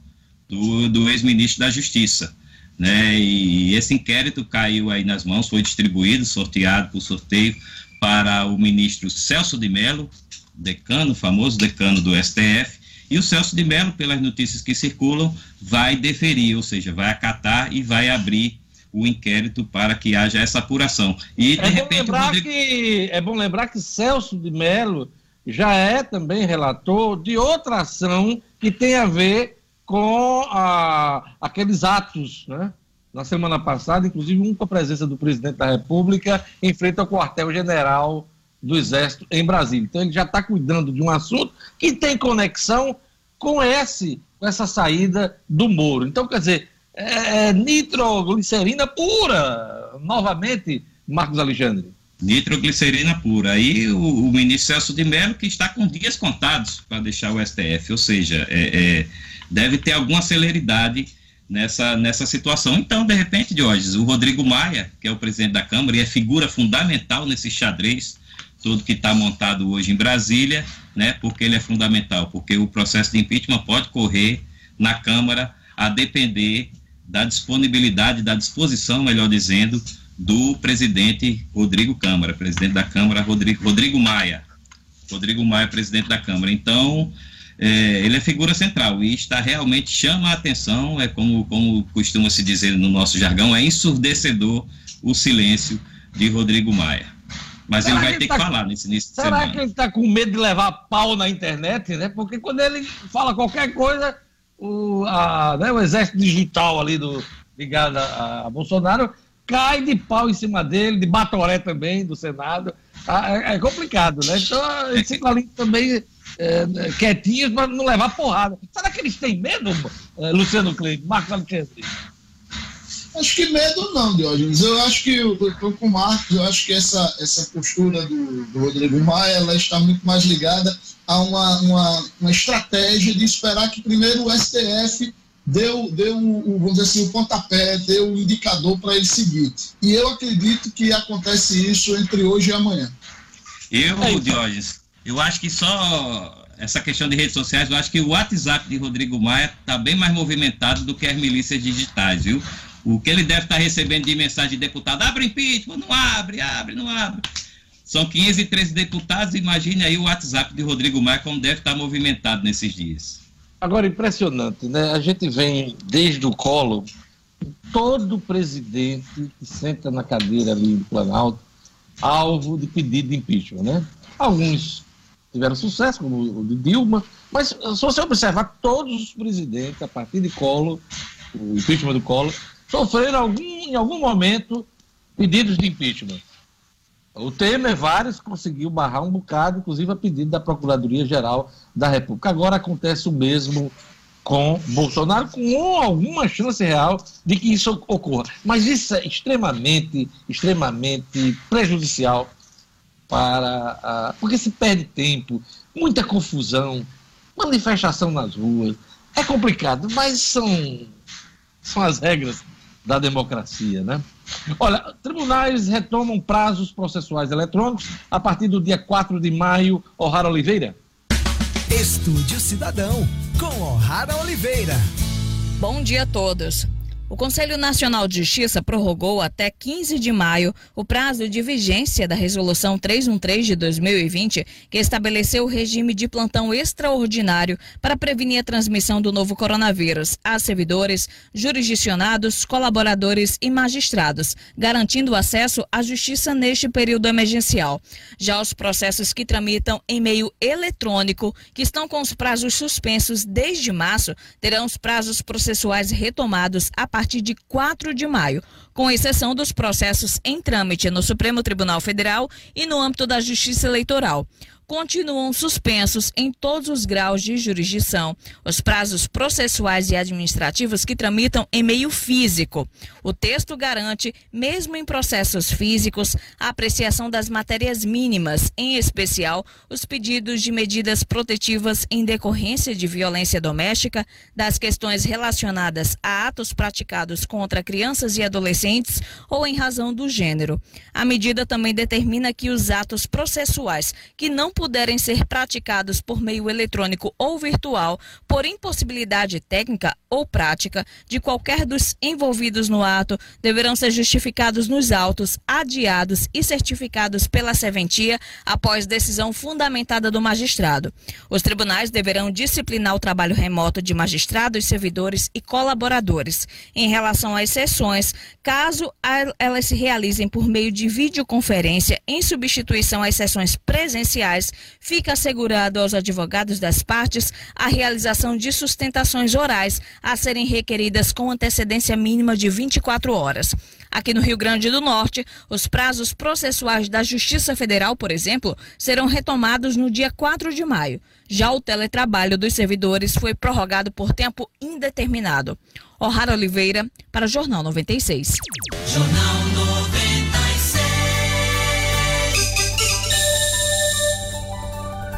do, do ex-ministro da Justiça. Né? E esse inquérito caiu aí nas mãos, foi distribuído, sorteado por sorteio para o ministro Celso de Mello, decano, famoso decano do STF, e o Celso de Mello, pelas notícias que circulam, vai deferir, ou seja, vai acatar e vai abrir o inquérito para que haja essa apuração. E, de é, repente, bom lembrar Rodrigo... que, é bom lembrar que Celso de Mello já é também relator de outra ação que tem a ver com a, aqueles atos, né? Na semana passada, inclusive um com a presença do presidente da República em frente ao quartel-general do Exército em Brasília. Então ele já está cuidando de um assunto que tem conexão com esse, com essa saída do Moro. Então, quer dizer, é, é, nitroglicerina pura, novamente, Marcos Alexandre. Nitroglicerina pura. Aí o, o, ministro Celso de Mello que está com dias contados para deixar o STF, ou seja, é, é, deve ter alguma celeridade nessa, nessa situação. Então, de repente, Diógenes, o Rodrigo Maia, que é o presidente da Câmara e é figura fundamental nesse xadrez todo que está montado hoje em Brasília, né? Porque ele é fundamental, porque o processo de impeachment pode correr na Câmara a depender da disponibilidade, da disposição, melhor dizendo, do presidente Rodrigo Câmara, presidente da Câmara, Rodrigo, Rodrigo Maia. Rodrigo Maia, presidente da Câmara. Então, é, ele é figura central e está realmente chama a atenção, é como, como costuma se dizer no nosso jargão, é ensurdecedor o silêncio de Rodrigo Maia. Mas será ele vai ter que, tá, que falar nesse início de será semana. Será que ele está com medo de levar pau na internet, né? Porque quando ele fala qualquer coisa, o, a, né, o exército digital ali do, ligado a, a, Bolsonaro cai de pau em cima dele, de Batoré também, do Senado. Ah, é, é complicado, né? Então, eles ficam ali também é, quietinhos para não levar porrada. Será que eles têm medo, é, Luciano Cleide, Marcos Alexandre? Acho que medo não, Diógenes. Eu acho que eu estou com o Marcos, eu acho que essa, essa postura do, do Rodrigo Maia ela está muito mais ligada a uma, uma, uma estratégia de esperar que primeiro o STF deu, deu o, vamos dizer assim, o pontapé, deu o indicador para ele seguir. E eu acredito que acontece isso entre hoje e amanhã. Eu, é Diógenes, eu acho que só essa questão de redes sociais, eu acho que o WhatsApp de Rodrigo Maia está bem mais movimentado do que as milícias digitais, viu? O que ele deve estar tá recebendo de mensagem de deputado, abre impeachment, não abre, abre, não abre. São 513 deputados, imagine aí o WhatsApp de Rodrigo Maia como deve estar movimentado nesses dias. Agora, impressionante, né? A gente vem desde o colo, todo presidente que senta na cadeira ali do Planalto, alvo de pedido de impeachment, né? Alguns tiveram sucesso, como o de Dilma, mas se você observar, todos os presidentes, a partir de Colo, o impeachment do Colo, sofreram algum, em algum momento pedidos de impeachment. O Temer, vários, conseguiu barrar um bocado, inclusive a pedido da Procuradoria-Geral da República. Agora acontece o mesmo com Bolsonaro, com alguma chance real de que isso ocorra. Mas isso é extremamente, extremamente prejudicial para a... porque se perde tempo, muita confusão, manifestação nas ruas. É complicado, mas são, são as regras da democracia, né? Olha, tribunais retomam prazos processuais eletrônicos a partir do dia 4 de maio. O'Hara Oliveira. Estúdio Cidadão, com O'Hara Oliveira. Bom dia a todos. O Conselho Nacional de Justiça prorrogou até 15 de maio o prazo de vigência da Resolução 313 de 2020, que estabeleceu o regime de plantão extraordinário para prevenir a transmissão do novo coronavírus a servidores, jurisdicionados, colaboradores e magistrados, garantindo acesso à justiça neste período emergencial. Já os processos que tramitam em meio eletrônico, que estão com os prazos suspensos desde março, terão os prazos processuais retomados a partir de 4 de maio, com exceção dos processos em trâmite no Supremo Tribunal Federal e no âmbito da Justiça Eleitoral continuam suspensos em todos os graus de jurisdição os prazos processuais e administrativos que tramitam em meio físico. O texto garante, mesmo em processos físicos, a apreciação das matérias mínimas, em especial os pedidos de medidas protetivas em decorrência de violência doméstica, das questões relacionadas a atos praticados contra crianças e adolescentes ou em razão do gênero. A medida também determina que os atos processuais que não puderem ser praticados por meio eletrônico ou virtual, por impossibilidade técnica ou prática de qualquer dos envolvidos no ato, deverão ser justificados nos autos, adiados e certificados pela serventia após decisão fundamentada do magistrado. Os tribunais deverão disciplinar o trabalho remoto de magistrados, servidores e colaboradores. Em relação às sessões, caso elas se realizem por meio de videoconferência em substituição às sessões presenciais, fica assegurado aos advogados das partes a realização de sustentações orais a serem requeridas com antecedência mínima de 24 horas. Aqui no Rio Grande do Norte, os prazos processuais da Justiça Federal, por exemplo, serão retomados no dia 4 de maio. Já o teletrabalho dos servidores foi prorrogado por tempo indeterminado. O'Hara Oliveira, para Jornal 96. Jornal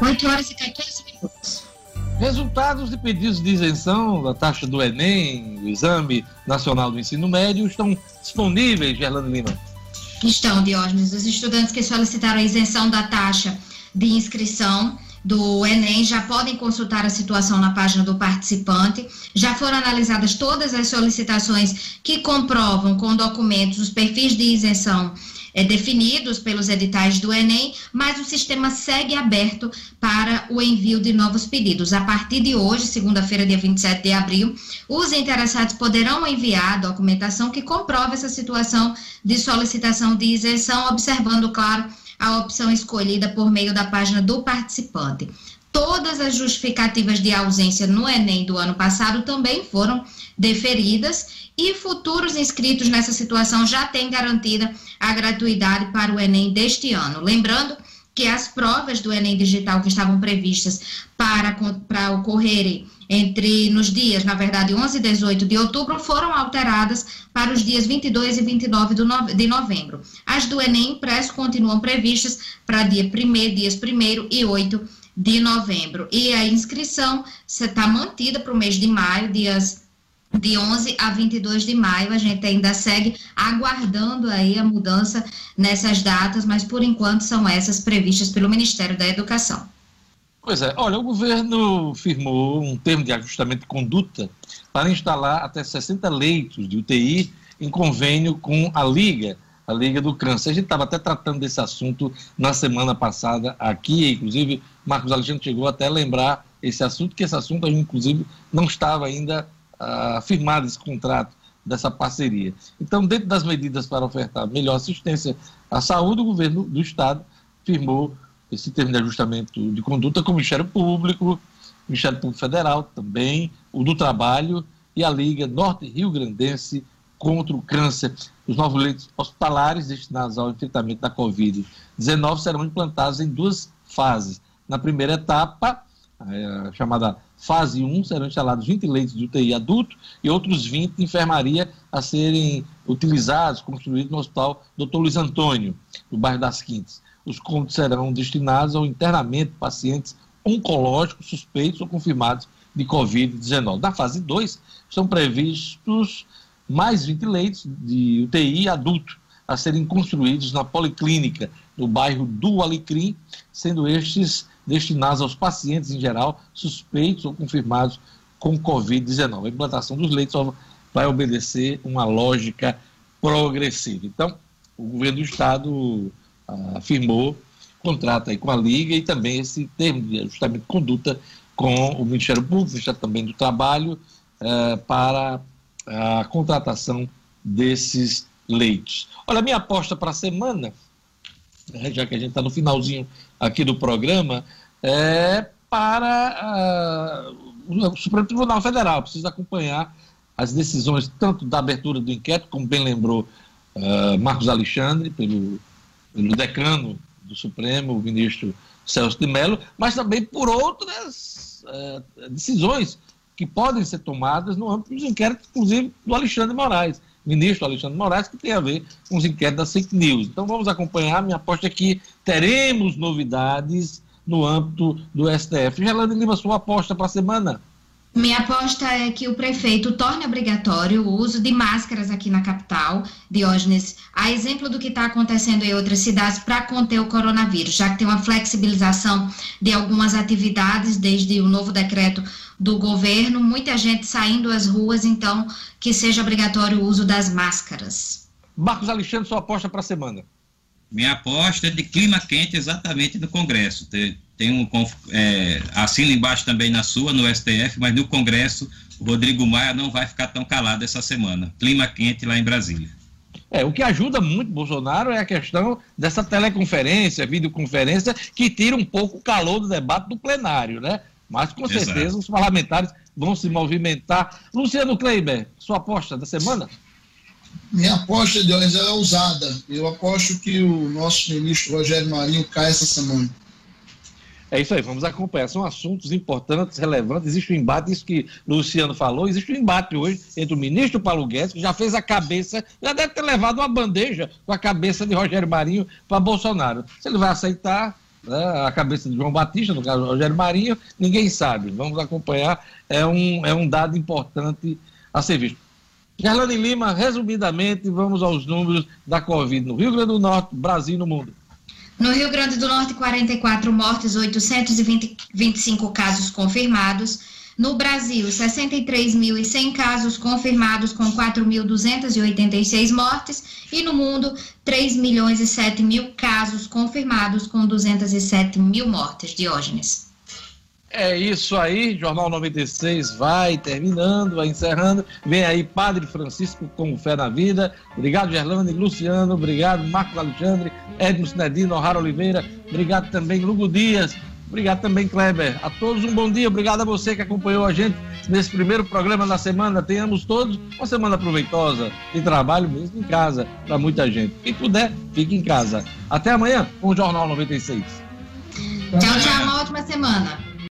8 horas e 14 minutos. Resultados de pedidos de isenção da taxa do Enem, do Exame Nacional do Ensino Médio, estão disponíveis, Gerlando Lima? Estão, Diógenes. Os estudantes que solicitaram a isenção da taxa de inscrição do Enem já podem consultar a situação na página do participante. Já foram analisadas todas as solicitações que comprovam com documentos os perfis de isenção é, definidos pelos editais do Enem, mas o sistema segue aberto para o envio de novos pedidos. A partir de hoje, segunda-feira, dia 27 de abril, os interessados poderão enviar documentação que comprova essa situação de solicitação de isenção, observando, claro, a opção escolhida por meio da página do participante. Todas as justificativas de ausência no Enem do ano passado também foram deferidas e futuros inscritos nessa situação já têm garantida a gratuidade para o Enem deste ano. Lembrando que as provas do Enem Digital que estavam previstas para, para ocorrerem entre nos dias, na verdade, 11 e 18 de outubro, foram alteradas para os dias 22 e 29 de novembro. As do Enem impresso continuam previstas para dia 1 dias 1 e 8 de novembro. E a inscrição está mantida para o mês de maio, dias de 11 a 22 de maio. A gente ainda segue aguardando aí a mudança nessas datas, mas por enquanto são essas previstas pelo Ministério da Educação. Pois é, olha, o governo firmou um termo de ajustamento de conduta para instalar até 60 leitos de UTI em convênio com a Liga, a Liga do Câncer. A gente estava até tratando desse assunto na semana passada aqui, inclusive Marcos Alexandre chegou até a lembrar esse assunto, que esse assunto, inclusive, não estava ainda uh, firmado esse contrato dessa parceria. Então, dentro das medidas para ofertar melhor assistência à saúde, o governo do Estado firmou esse termo de ajustamento de conduta com o Ministério Público, o Ministério Público Federal também, o do Trabalho e a Liga Norte Rio Grandense contra o Câncer. Os novos leitos hospitalares destinados ao enfrentamento da Covid-19 serão implantados em duas fases. Na primeira etapa, a chamada fase 1, serão instalados 20 leitos de UTI adulto e outros 20 de enfermaria a serem utilizados, construídos no Hospital Dr. Luiz Antônio, no bairro das Quintas. Os cômodos serão destinados ao internamento de pacientes oncológicos suspeitos ou confirmados de Covid-19. Na fase 2, são previstos mais 20 leitos de UTI adulto a serem construídos na Policlínica, no bairro do Alecrim, sendo estes destinados aos pacientes em geral suspeitos ou confirmados com Covid-19. A implantação dos leitos vai obedecer uma lógica progressiva. Então, o governo do Estado ah, afirmou contrato aí com a Liga e também esse termo de ajustamento de conduta com o Ministério Público, o Ministério também do Trabalho, eh, para a contratação desses leitos. Olha, minha aposta para a semana, já que a gente está no finalzinho aqui do programa, é para uh, o Supremo Tribunal Federal. Precisa acompanhar as decisões tanto da abertura do inquérito, como bem lembrou uh, Marcos Alexandre, pelo, pelo decano do Supremo, o ministro Celso de Mello, mas também por outras uh, decisões que podem ser tomadas no âmbito dos inquéritos, inclusive do Alexandre Moraes, ministro Alexandre Moraes, que tem a ver com os inquéritos das fake news. Então vamos acompanhar. Minha aposta é que teremos novidades no âmbito do STF. Gelane Lima, sua aposta para a semana? Minha aposta é que o prefeito torne obrigatório o uso de máscaras aqui na capital, Diógenes, a exemplo do que está acontecendo em outras cidades para conter o coronavírus, já que tem uma flexibilização de algumas atividades desde o novo decreto do governo, muita gente saindo às ruas, então que seja obrigatório o uso das máscaras. Marcos Alexandre, sua aposta para a semana? Minha aposta é de clima quente exatamente no Congresso. Tem um é, assina embaixo também na sua, no STF, mas no Congresso o Rodrigo Maia não vai ficar tão calado essa semana. Clima quente lá em Brasília. É, o que ajuda muito Bolsonaro é a questão dessa teleconferência, videoconferência, que tira um pouco o calor do debate do plenário, né? Mas com Exato. certeza os parlamentares vão se movimentar. Luciano Kleiber, sua aposta da semana? Minha aposta de hoje é ousada. Eu aposto que o nosso ministro Rogério Marinho cai essa semana. É isso aí, vamos acompanhar. São assuntos importantes, relevantes. Existe um embate, isso que Luciano falou, existe um embate hoje entre o ministro Paulo Guedes, que já fez a cabeça, já deve ter levado uma bandeja com a cabeça de Rogério Marinho para Bolsonaro. Se ele vai aceitar né, a cabeça de João Batista, no caso Rogério Marinho, ninguém sabe. Vamos acompanhar. É um, é um dado importante a ser visto. Gerlane Lima, resumidamente, vamos aos números da Covid no Rio Grande do Norte, Brasil e no mundo. No Rio Grande do Norte, 44 mortes, 825 casos confirmados. No Brasil, 63.100 casos confirmados com 4.286 mortes. E no mundo, 3 milhões e 7 mil casos confirmados com 207 mil mortes. Diógenes. É isso aí, Jornal 96 vai terminando, vai encerrando. Vem aí Padre Francisco com fé na vida. Obrigado, Gerlane, Luciano, obrigado, Marcos Alexandre, Edmo Sinedino, O'Hara Oliveira, obrigado também, Lugo Dias, obrigado também, Kleber. A todos um bom dia, obrigado a você que acompanhou a gente nesse primeiro programa da semana. Tenhamos todos uma semana proveitosa de trabalho mesmo em casa para muita gente. Quem puder, fique em casa. Até amanhã com o Jornal 96. Tchau, tchau, uma ótima semana.